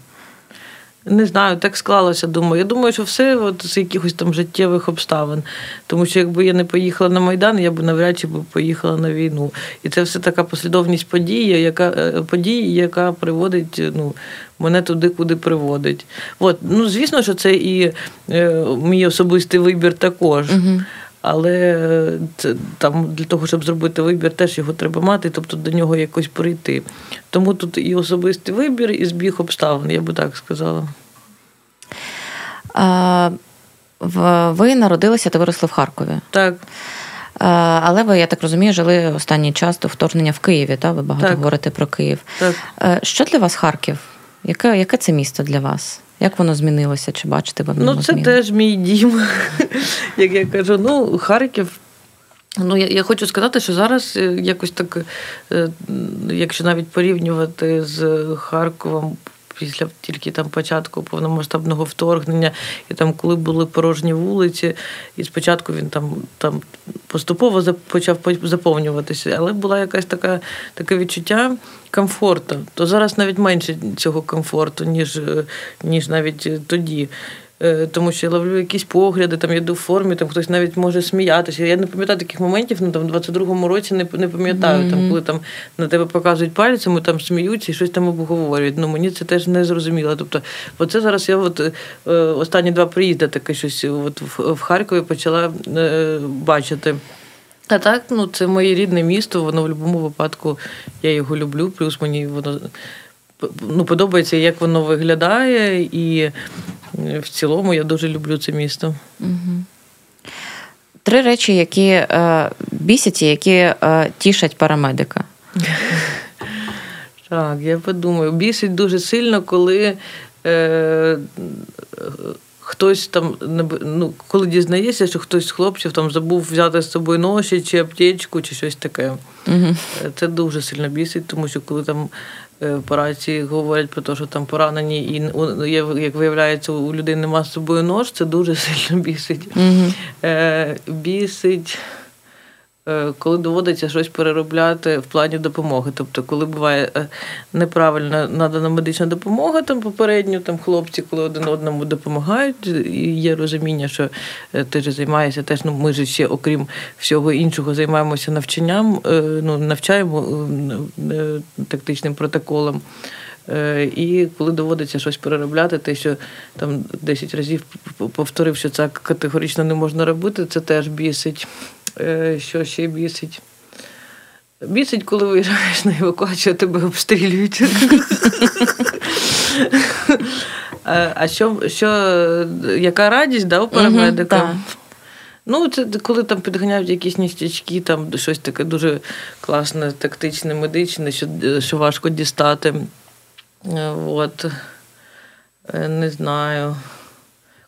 Не знаю, так склалося. Думаю. Я думаю, що все от з якихось там життєвих обставин. Тому що якби я не поїхала на Майдан, я б навряд чи поїхала на війну. І це все така послідовність подій, яка е, подій, яка приводить ну, мене туди, куди приводить. От, ну звісно, що це і е, мій особистий вибір також. Угу. Але це там для того, щоб зробити вибір, теж його треба мати, тобто до нього якось прийти. Тому тут і особистий вибір, і збіг обставин, я би так сказала. А, Ви народилися та виросли в Харкові. Так. Але ви, я так розумію, жили останній час до вторгнення в Києві, так? ви багато так. говорите про Київ. Так. Що для вас Харків? Яке яке це місто для вас? Як воно змінилося? Чи бачите ви Ну, це зміни? теж мій дім. Як я кажу, ну, Харків. Ну, я я хочу сказати, що зараз е, якось так, е, якщо навіть порівнювати з Харковом після тільки там початку повномасштабного вторгнення, і там, коли були порожні вулиці, і спочатку він там там поступово почав заповнюватися, але була якась така таке відчуття комфорту. То зараз навіть менше цього комфорту, ніж, ніж навіть тоді. Е, тому що я ловлю якісь погляди, там я йду в формі, там хтось навіть може сміятися. Я не пам'ятаю таких моментів, ну там в 22-му році не не пам'ятаю, mm-hmm. там, коли там на тебе показують пальцями, там сміються і щось там обговорюють. Ну мені це теж не зрозуміло. Тобто, оце зараз я от е, останні два приїзди таке щось от в, в Харкові почала е, бачити. А так, ну це моє рідне місто, воно в будь-якому випадку я його люблю, плюс мені воно ну, подобається, як воно виглядає, і в цілому я дуже люблю це місто. Угу. Три речі, які е, бісять і які е, тішать парамедика. Так, я подумаю, бісить дуже сильно, коли е, хтось там ну, коли дізнається, що хтось з хлопців там забув взяти з собою ноші чи аптечку, чи щось таке. Угу. Це дуже сильно бісить, тому що коли там Е, по рації говорять про те, що там поранені, і як виявляється, у людини нема з собою нож, це дуже сильно бісить. Mm-hmm. Бісить. Е, коли доводиться щось переробляти в плані допомоги. Тобто, коли буває е, неправильно надана медична допомога, там попередньо там хлопці, коли один одному допомагають, і є розуміння, що е, ти ж займаєшся теж. Ну ми ж ще, окрім всього іншого, займаємося навчанням, ну навчаємо тактичним протоколом. І коли доводиться щось переробляти, те, що там 10 разів повторив, що це категорично не можна робити, це теж бісить. Е, що ще бісить? Бісить, коли виїжджаєш на евакуацію, тебе обстрілюють. А що, що, яка радість да, у парамедика? Угу, ну, це коли там підганяють якісь ністячки, там щось таке дуже класне, тактичне, медичне, що що важко дістати. Е, от. Е, не знаю.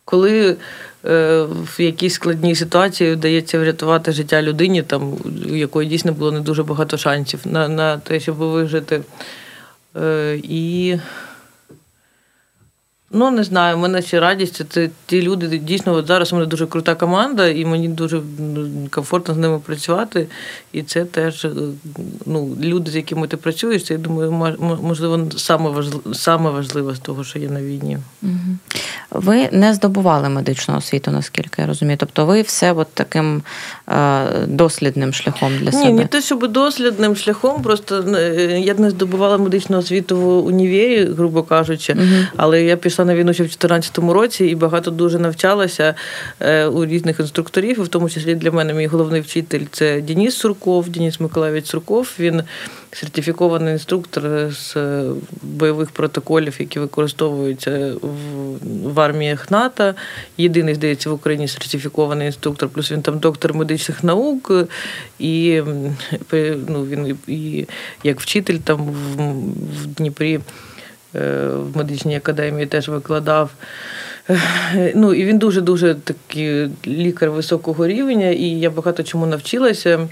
Коли Е, в якійсь складній ситуації вдається врятувати життя людині, там у якої дійсно було не дуже багато шансів на на те, щоб вижити. Е, і Ну, не знаю, в мене ще радість. Це ті люди, дійсно, от зараз у мене дуже крута команда, і мені дуже ну, комфортно з ними працювати. І це теж ну, люди, з якими ти працюєш, це я думаю, можливо, саме важливе, саме важливе з того, що є на війні. Ви не здобували медичну освіту, наскільки я розумію. Тобто ви все от таким е, дослідним шляхом для себе? Ні, не те, щоб дослідним шляхом, просто е, я не здобувала медичну освіту в універі, грубо кажучи, угу. але я пішла на війну ще в 2014 році і багато дуже навчалася е, у різних інструкторів, в тому числі для мене мій головний вчитель це Деніс Сурков, Деніс Миколаївич Сурков. Він сертифікований інструктор з бойових протоколів, які використовуються в, арміях НАТО. Єдиний, здається, в Україні сертифікований інструктор, плюс він там доктор медичних наук, і ну, він і як вчитель там в Дніпрі. Е, в медичній академії теж викладав. Е, ну і він дуже-дуже такий лікар високого рівня, і я багато чому навчилася.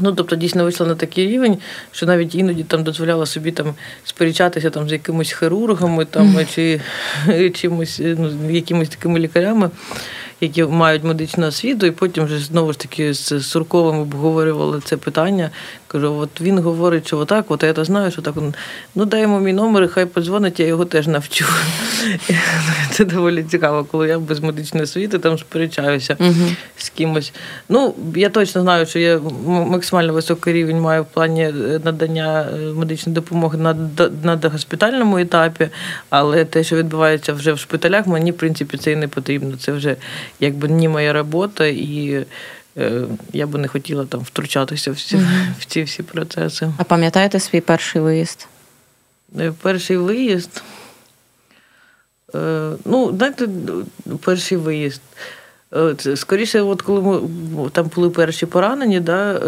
Ну, тобто, дійсно вийшла на такий рівень, що навіть іноді там дозволяла собі там сперечатися там з якимось хірургами там, чи чимось, ну, якимось такими лікарями які мають медичну освіту, і потім вже знову ж таки з Сурковим обговорювали це питання. Кажу, от він говорить, що отак, от я то знаю, що так. Ну дай йому мій номер, і хай подзвонить, я його теж навчу. Це доволі цікаво, коли я без медичної освіти там сперечаюся з кимось. Ну, я точно знаю, що я максимально високий рівень маю в плані е, надання е, медичної допомоги на на госпітальному етапі, але те, що відбувається вже в шпиталях, мені в принципі це і не потрібно. Це вже якби не моя робота, і я би не хотіла там втручатися в ці, mm в ці всі процеси. А пам'ятаєте свій перший виїзд? Е, перший виїзд. Е, ну, знаєте, перший виїзд. Скоріше, от коли ми там були перші поранені, да,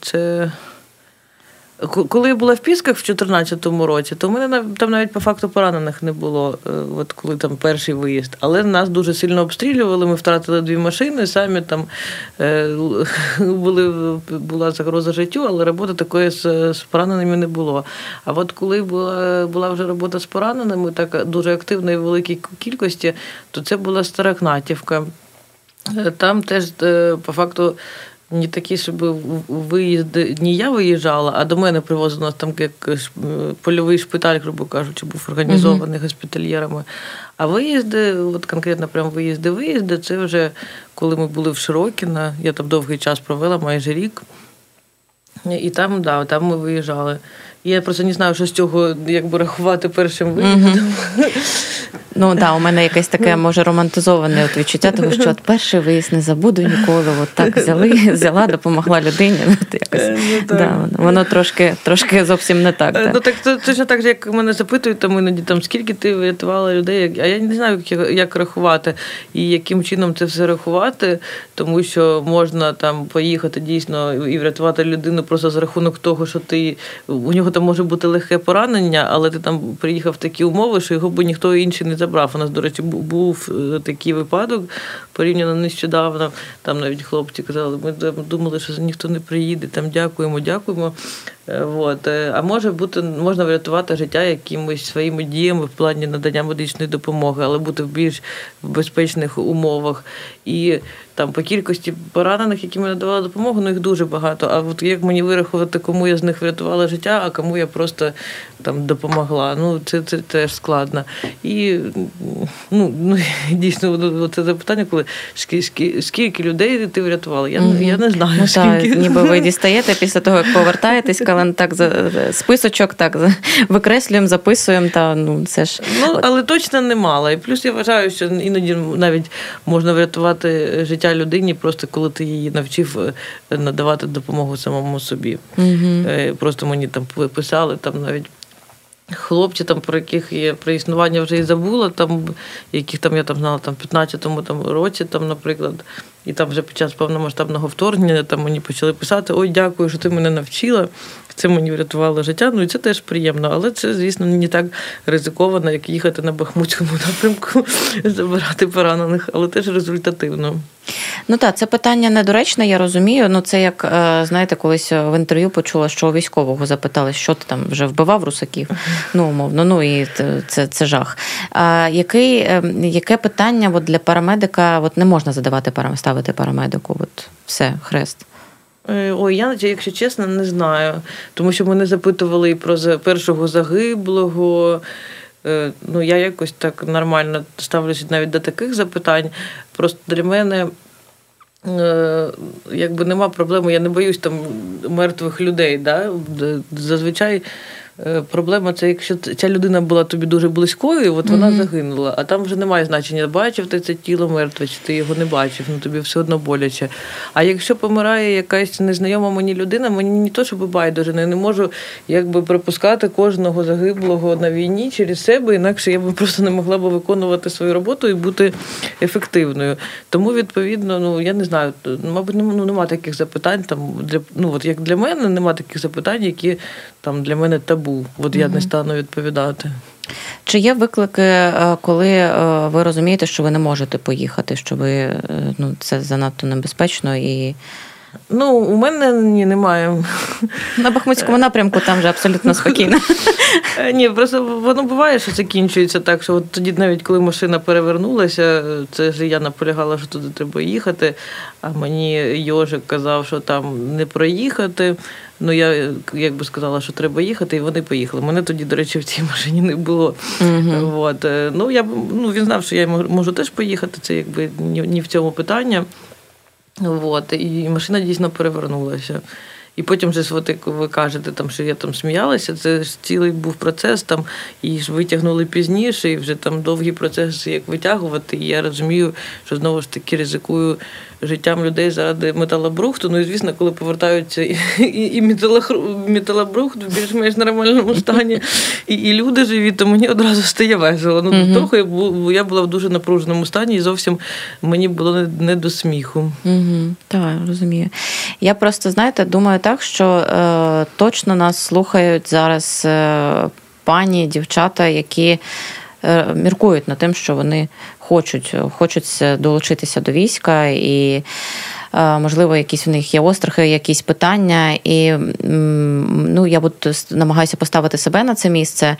це коли я була в Пісках в 2014 році, то в мене там навіть по факту поранених не було, е, от коли там перший виїзд. Але нас дуже сильно обстрілювали. Ми втратили дві машини, самі там е, були, була загроза життю, але роботи такої з, з пораненими не було. А от коли була була вже робота з пораненими, так дуже активної великій кількості, то це була Старокнатівка. Е, там теж по факту не такі, щоб виїзди не я виїжджала, а до мене привозили нас там як е, польовий шпиталь, грубо кажучи, був організований uh-huh. госпітальєрами. А виїзди, от конкретно прям виїзди-виїзди, це вже коли ми були в Широкіна, я там довгий час провела, майже рік. І там, да, там ми виїжджали. Я просто не знаю, що з цього якби рахувати першим виїздом. Ну да, у мене якесь таке може романтизоване от відчуття, того що от перший виїзд не забуду ніколи. От так взяли, взяла, допомогла людині. От якось е, ну, так. да, воно трошки трошки зовсім не так. Е, ну так це точно так, як мене запитують, там іноді там скільки ти врятувала людей, а я не знаю, як, як рахувати і яким чином це все рахувати, тому що можна там поїхати дійсно і врятувати людину просто за рахунок того, що ти у нього там може бути легке поранення, але ти там приїхав в такі умови, що його би ніхто інший не забрав. У нас, до речі, був е, такий випадок порівняно нещодавно. Там навіть хлопці казали, ми думали, що ніхто не приїде. Там дякуємо, дякуємо. Е, от. Е, а може бути, можна врятувати життя якимись своїми діями в плані надання медичної допомоги, але бути в більш безпечних умовах. І там по кількості поранених, які мені надавали допомогу, ну їх дуже багато. А от як мені вирахувати, кому я з них врятувала життя, а кому я просто там допомогла. Ну це це теж складно. І ну, ну дійсно це запитання, коли скільки, скільки людей ти врятувала? Я mm-hmm. я не знаю. Ну, скільки. Так, Ніби ви дістаєте після того, як повертаєтесь, коли так списочок, так викреслюємо, записуємо. Та ну це ж ну але точно немало. І плюс я вважаю, що іноді навіть можна врятувати життя людині, просто коли ти її навчив е, надавати допомогу самому собі. Mm-hmm. Просто мені там писали там навіть. Хлопці, там, про яких я про існування вже і забула, там, яких там я там знала там, в 15-му там, році, там, наприклад, І там вже під час повномасштабного вторгнення там мені почали писати: Ой, дякую, що ти мене навчила. Це мені врятувало життя. Ну і це теж приємно, але це, звісно, не так ризиковано, як їхати на Бахмутському напрямку, забирати поранених, але теж результативно. Ну так, це питання недоречне, я розумію. Ну це як е, знаєте, колись в інтерв'ю почула, що у військового запитали, що ти там вже вбивав русаків. Ну, умовно, ну і це це жах. А який, е, Яке питання от для парамедика от не можна задавати ставити парамедику? От все, хрест. Е, ой, я якщо чесно, не знаю. Тому що мене запитували і про першого загиблого. Е, ну, я якось так нормально ставлюся навіть до таких запитань. Просто для мене якби нема проблеми, я не боюсь там мертвих людей. Да? Зазвичай Е, проблема це якщо ця людина була тобі дуже близькою, от вона mm-hmm. загинула, а там вже немає значення, бачив ти це тіло мертве, чи ти його не бачив, ну тобі все одно боляче. А якщо помирає якась незнайома мені людина, мені не то, щоб байдуже, я не можу якби пропускати кожного загиблого на війні через себе, інакше я б просто не могла б виконувати свою роботу і бути ефективною. Тому, відповідно, ну я не знаю, мабуть, ну немає таких запитань. Там для ну от як для мене, немає таких запитань, які там для мене табу. От я не стану відповідати. Чи є виклики, е, коли е, ви розумієте, що ви не можете поїхати, що ви е, ну це занадто небезпечно і. Ну, у мене ні, немає. На Бахмутському напрямку там вже абсолютно спокійно. Ні, просто воно буває, що закінчується так, що от тоді, навіть коли машина перевернулася, це ж я наполягала, що туди треба їхати, а мені Йожик казав, що там не проїхати. Ну, я якби сказала, що треба їхати, і вони поїхали. Мене тоді, до речі, в цій машині не було. Uh-huh. От. Ну, я ну, Він знав, що я можу теж поїхати, це якби ні, ні в цьому питання. От. І машина дійсно перевернулася. І потім же, от, як ви кажете, там, що я там сміялася, це ж цілий був процес, там її ж витягнули пізніше, і вже там довгі процеси, як витягувати. І я розумію, що знову ж таки ризикую життям людей заради металобрухту. Ну і звісно, коли повертаються і і, і металобрухт в більш-менш нормальному стані, і і люди живі, то мені одразу стає весело. Ну, mm Трохи я була, я була в дуже напруженому стані, і зовсім мені було не, не до сміху. mm Так, розумію. Я просто, знаєте, думаю так, що е, точно нас слухають зараз е, пані, дівчата, які. Е, міркують над тим, що вони хочуть, хочуть долучитися до війська і. Е, можливо, якісь в них є острахи, якісь питання, і ну я буду намагаюся поставити себе на це місце.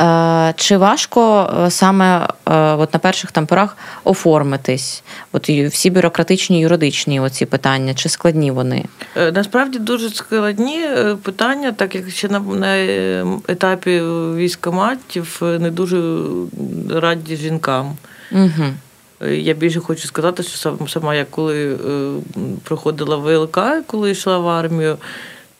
Е, чи важко е, саме от на перших там порах оформитись? От всі бюрократичні юридичні оці питання, чи складні вони? Насправді дуже складні питання, так як ще на, на етапі військоматів не дуже раді жінкам. Угу. Я більше хочу сказати, що сама я коли е, проходила ВЛК, коли йшла в армію,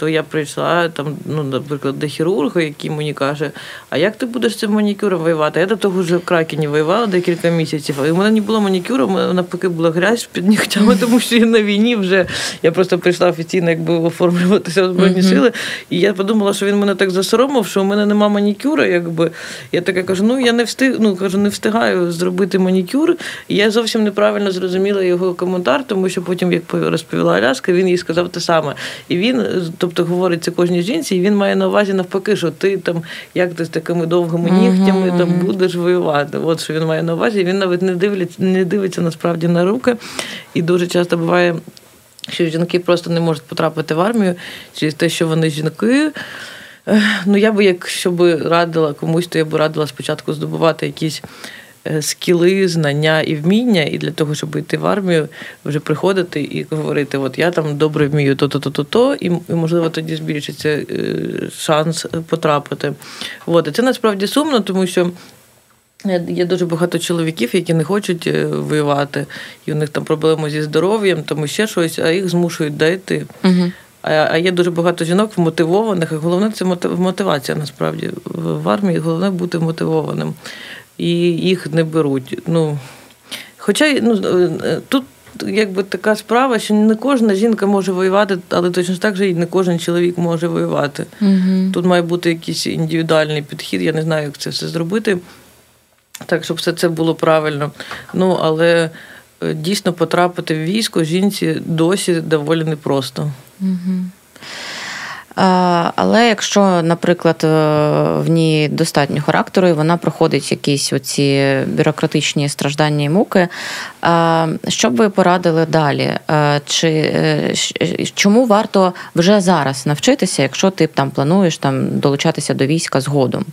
то я прийшла там, ну, наприклад, до хірурга, який мені каже, а як ти будеш цим манікюром воювати? Я до того вже в Кракені воювала декілька місяців, і в мене не було манікюру, мене навпаки була грязь під нігтями, тому що я на війні вже я просто прийшла офіційно, якби оформлюватися в Збройні сили. І я подумала, що він мене так засоромив, що у мене нема манікюра. Якби я така кажу, ну я не встиг, ну кажу, не встигаю зробити манікюр. І я зовсім неправильно зрозуміла його коментар, тому що потім, як розповіла Аляска, він їй сказав те саме. І він, тобто тобто говориться кожній жінці, і він має на увазі навпаки, що ти там, як ти з такими довгими нігтями uh-huh. там будеш воювати. От що він має на увазі. Він навіть не дивиться, не дивиться насправді на руки. І дуже часто буває, що жінки просто не можуть потрапити в армію через те, що вони жінки. Ну, я би, якщо би радила комусь, то я б радила спочатку здобувати якісь скіли, знання і вміння, і для того, щоб йти в армію, вже приходити і говорити: от я там добре вмію то-то, то-то, то, і можливо тоді збільшиться е, шанс потрапити. От. І це насправді сумно, тому що. Є дуже багато чоловіків, які не хочуть е, воювати, і у них там проблеми зі здоров'ям, тому ще щось, а їх змушують дойти. Угу. А є дуже багато жінок вмотивованих, і головне це мотивація насправді в армії. Головне бути мотивованим і їх не беруть. Ну, Хоча ну, е, тут якби така справа, що не кожна жінка може воювати, але точно так же і не кожен чоловік може воювати. Угу. Тут має бути якийсь індивідуальний підхід, я не знаю, як це все зробити, так, щоб все це було правильно. Ну, але е, дійсно потрапити в військо жінці досі доволі непросто. Угу. Але якщо, наприклад, е, в ній достатньо характеру, і вона проходить якісь оці бюрократичні страждання і муки, що б ви порадили далі? Чи е, чому варто вже зараз навчитися, якщо ти там плануєш там долучатися до війська згодом?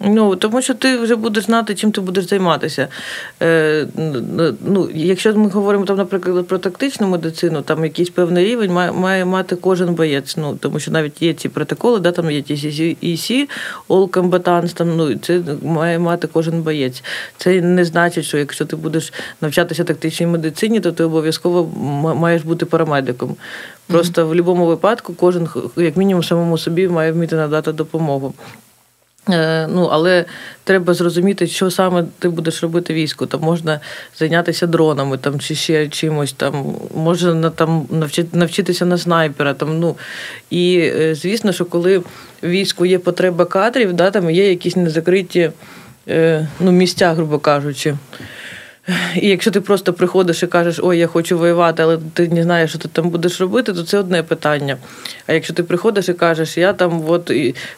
Ну, тому що ти вже будеш знати, чим ти будеш займатися. Е, ну, Якщо ми говоримо, там, наприклад, про тактичну медицину, там якийсь певний рівень має має мати кожен боєць. Ну, Тому що навіть є ці протоколи, да, там є ті EC, All Combatants, там, ну, це має мати кожен боєць. Це не значить, що якщо ти будеш навчатися тактичній медицині, то ти обов'язково маєш бути парамедиком. Просто mm-hmm. в будь-якому випадку кожен, як мінімум, самому собі має вміти надати допомогу. Е, ну, але треба зрозуміти, що саме ти будеш робити війську. Там можна зайнятися дронами там, чи ще чимось, там, можна там навчитися на снайпера. Там, ну. І е, звісно, що коли війську є потреба кадрів, да, там є якісь незакриті е, ну, місця, грубо кажучи. І якщо ти просто приходиш і кажеш, ой, я хочу воювати, але ти не знаєш, що ти там будеш робити, то це одне питання. А якщо ти приходиш і кажеш, я там от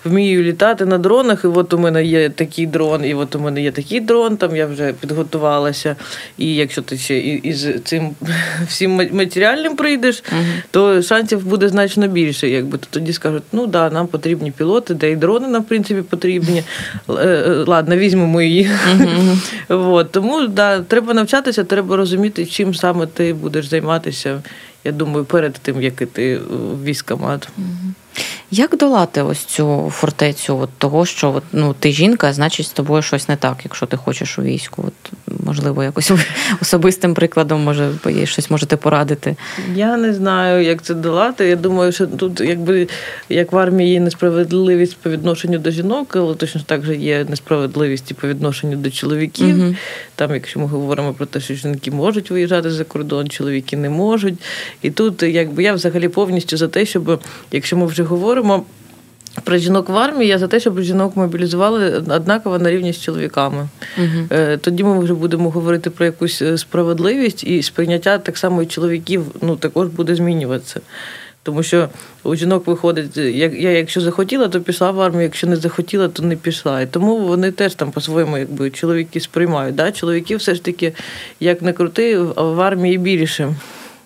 вмію літати на дронах, і от у мене є такий дрон, і от у мене є такий дрон, там я вже підготувалася. І якщо ти ще із цим всім матеріальним прийдеш, угу. то шансів буде значно більше. Якби то тоді скажуть, ну да, нам потрібні пілоти, де і дрони нам в принципі потрібні. Е, е, ладно, візьмемо її. Угу. Тому да, треба треба навчатися, треба розуміти, чим саме ти будеш займатися. Я думаю, перед тим як іти в військомат. Як долати ось цю фортецю от того, що от, ну, ти жінка, значить з тобою щось не так, якщо ти хочеш у війську? От, Можливо, якось особистим прикладом, може, щось можете порадити? Я не знаю, як це долати. Я думаю, що тут, якби як в армії є несправедливість по відношенню до жінок, але точно так же є несправедливість і по відношенню до чоловіків. Угу. Там, якщо ми говоримо про те, що жінки можуть виїжджати за кордон, чоловіки не можуть. І тут, якби я взагалі повністю за те, щоб якщо ми вже говоримо. Про жінок в армії я за те, щоб жінок мобілізували однаково на рівні з чоловіками. uh Тоді ми вже будемо говорити про якусь е, справедливість і сприйняття так само і чоловіків ну, також буде змінюватися. Тому що у жінок виходить, як я якщо захотіла, то пішла в армію, якщо не захотіла, то не пішла. І тому вони теж там по-своєму, якби чоловіки сприймають. Да? Чоловіки все ж таки, як не крути, в армії більше.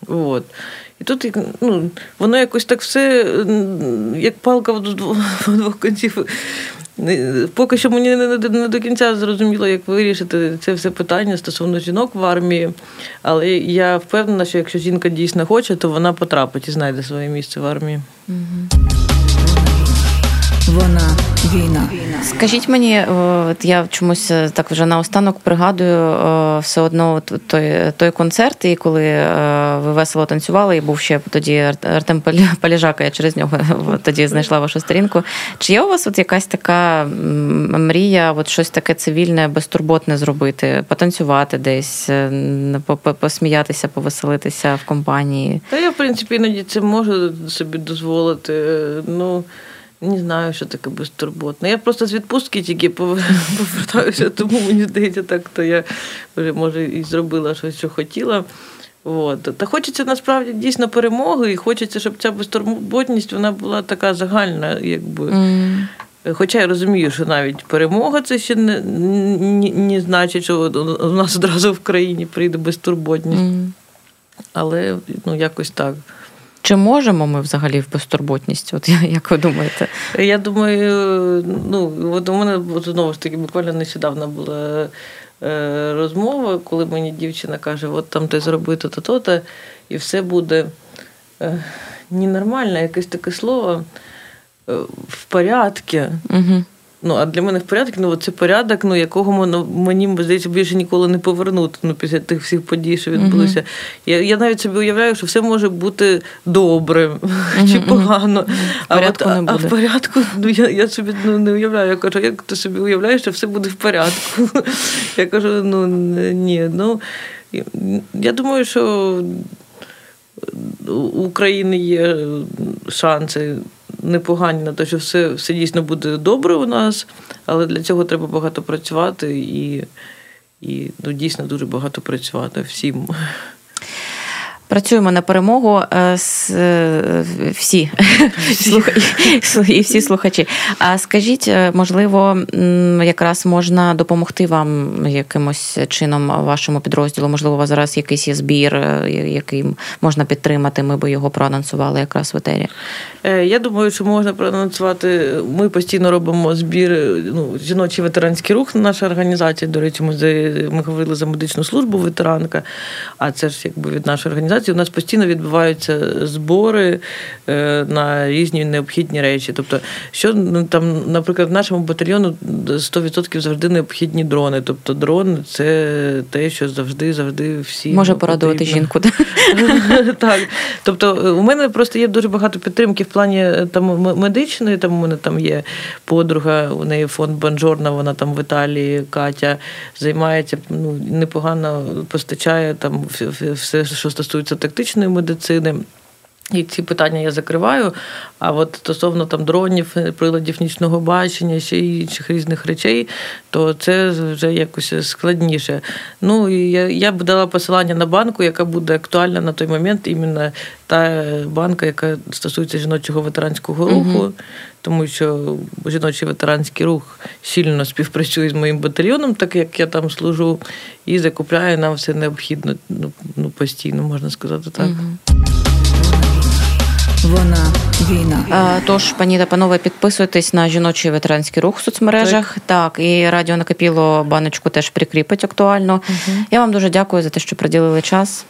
От. Тут ну, воно якось так все, як палка в двох кінців. Поки що мені не, до кінця зрозуміло, як вирішити це все питання стосовно жінок в армії. Але я впевнена, що якщо жінка дійсно хоче, то вона потрапить і знайде своє місце в армії. Вона війна. Скажіть мені, от я чомусь е, так вже наостанок пригадую все одно той той концерт, і коли е, ви весело танцювали, і був ще тоді Артем Паліжака, я через нього тоді знайшла вашу сторінку. Чи є у вас от якась така мрія, от щось таке цивільне, безтурботне зробити, потанцювати десь, е, посміятися, повеселитися в компанії? Та я, в принципі, іноді це можу собі дозволити. Ну. Не знаю, що таке безтурботне. Я просто з відпустки тільки повертаюся, тому мені здається, так то я вже може і зробила щось, що хотіла. От. Та хочеться насправді дійсно перемоги, і хочеться, щоб ця безтурботність вона була така загальна, якби. Mm. Хоча я розумію, що навіть перемога це ще не не, не значить, що у нас одразу в країні прийде безтурботність. Mm. Але ну, якось так. Чи можемо ми взагалі в безтурботність? От як ви думаєте? Я думаю, ну от у мене знову ж таки буквально нещодавно була е, розмова, коли мені дівчина каже: От там ти зроби то-то, то-то, і все буде е, ненормально, якесь таке слово е, в порядку. Угу. Ну, а для мене в порядку, ну це порядок, ну якого ну, мені здається більше ніколи не повернути ну, після тих всіх подій, що відбулося. Uh-huh. Я я навіть собі уявляю, що все може бути добре uh-huh. чи погано. А от, буде. а в порядку ну, я я собі ну, не уявляю. Я кажу, як ти собі уявляєш, що все буде в порядку? Я кажу, ну ні. ну Я думаю, що у України є шанси непогані на те, що все все дійсно буде добре у нас, але для цього треба багато працювати і і ну, дійсно дуже багато працювати всім. Працюємо на перемогу е, е, всі і всі слухачі. А скажіть, е, можливо, якраз можна допомогти вам якимось чином вашому підрозділу? Можливо, у вас зараз якийсь є збір, який можна підтримати. Ми би його проанонсували якраз в етері. Я думаю, що можна проанонсувати. Ми постійно робимо збір. Ну, жіночий ветеранський рух. Наша організація. До речі, ми ми говорили за медичну службу ветеранка, а це ж якби від нашої організації організації у нас постійно відбуваються збори е, на різні необхідні речі. Тобто, що ну, там, наприклад, в нашому батальйону 100% завжди необхідні дрони. Тобто, дрон це те, що завжди, завжди всі може порадувати жінку. Так. Тобто, у мене просто є дуже багато підтримки в плані е, там медичної. Там у мене там є подруга, у неї фонд Банжорна, вона там в Італії, Катя займається ну, непогано постачає там все, що стосується стосується тактичної медицини. І ці питання я закриваю. А от стосовно там дронів, приладів нічного бачення, ще інших різних речей, то це вже якось складніше. Ну і я я б дала посилання на банку, яка буде актуальна на той момент, іменно та банка, яка стосується жіночого ветеранського руху, угу. тому що жіночий ветеранський рух сильно співпрацює з моїм батальйоном, так як я там служу, і закупляє нам все необхідне ну, ну постійно, можна сказати так. Угу. Вона війна. А, тож, пані та панове, підписуйтесь на жіночий ветеранський рух в соцмережах. Так, так і радіо накопіло баночку теж прикріпить актуально. Угу. Я вам дуже дякую за те, що приділили час.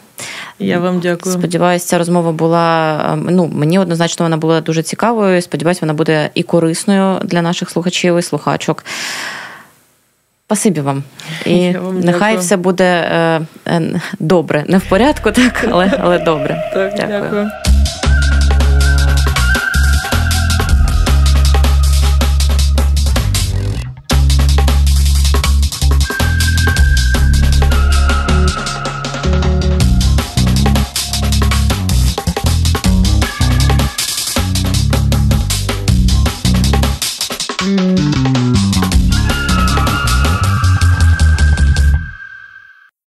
Я вам дякую. Сподіваюся, ця розмова була. Ем, ну мені однозначно вона була дуже цікавою. Сподіваюся, вона буде і корисною для наших слухачів і слухачок. Спасибі вам. І вам нехай дякую. все буде е, е, добре. Не в порядку, так, але але добре. Так, дякую. дякую.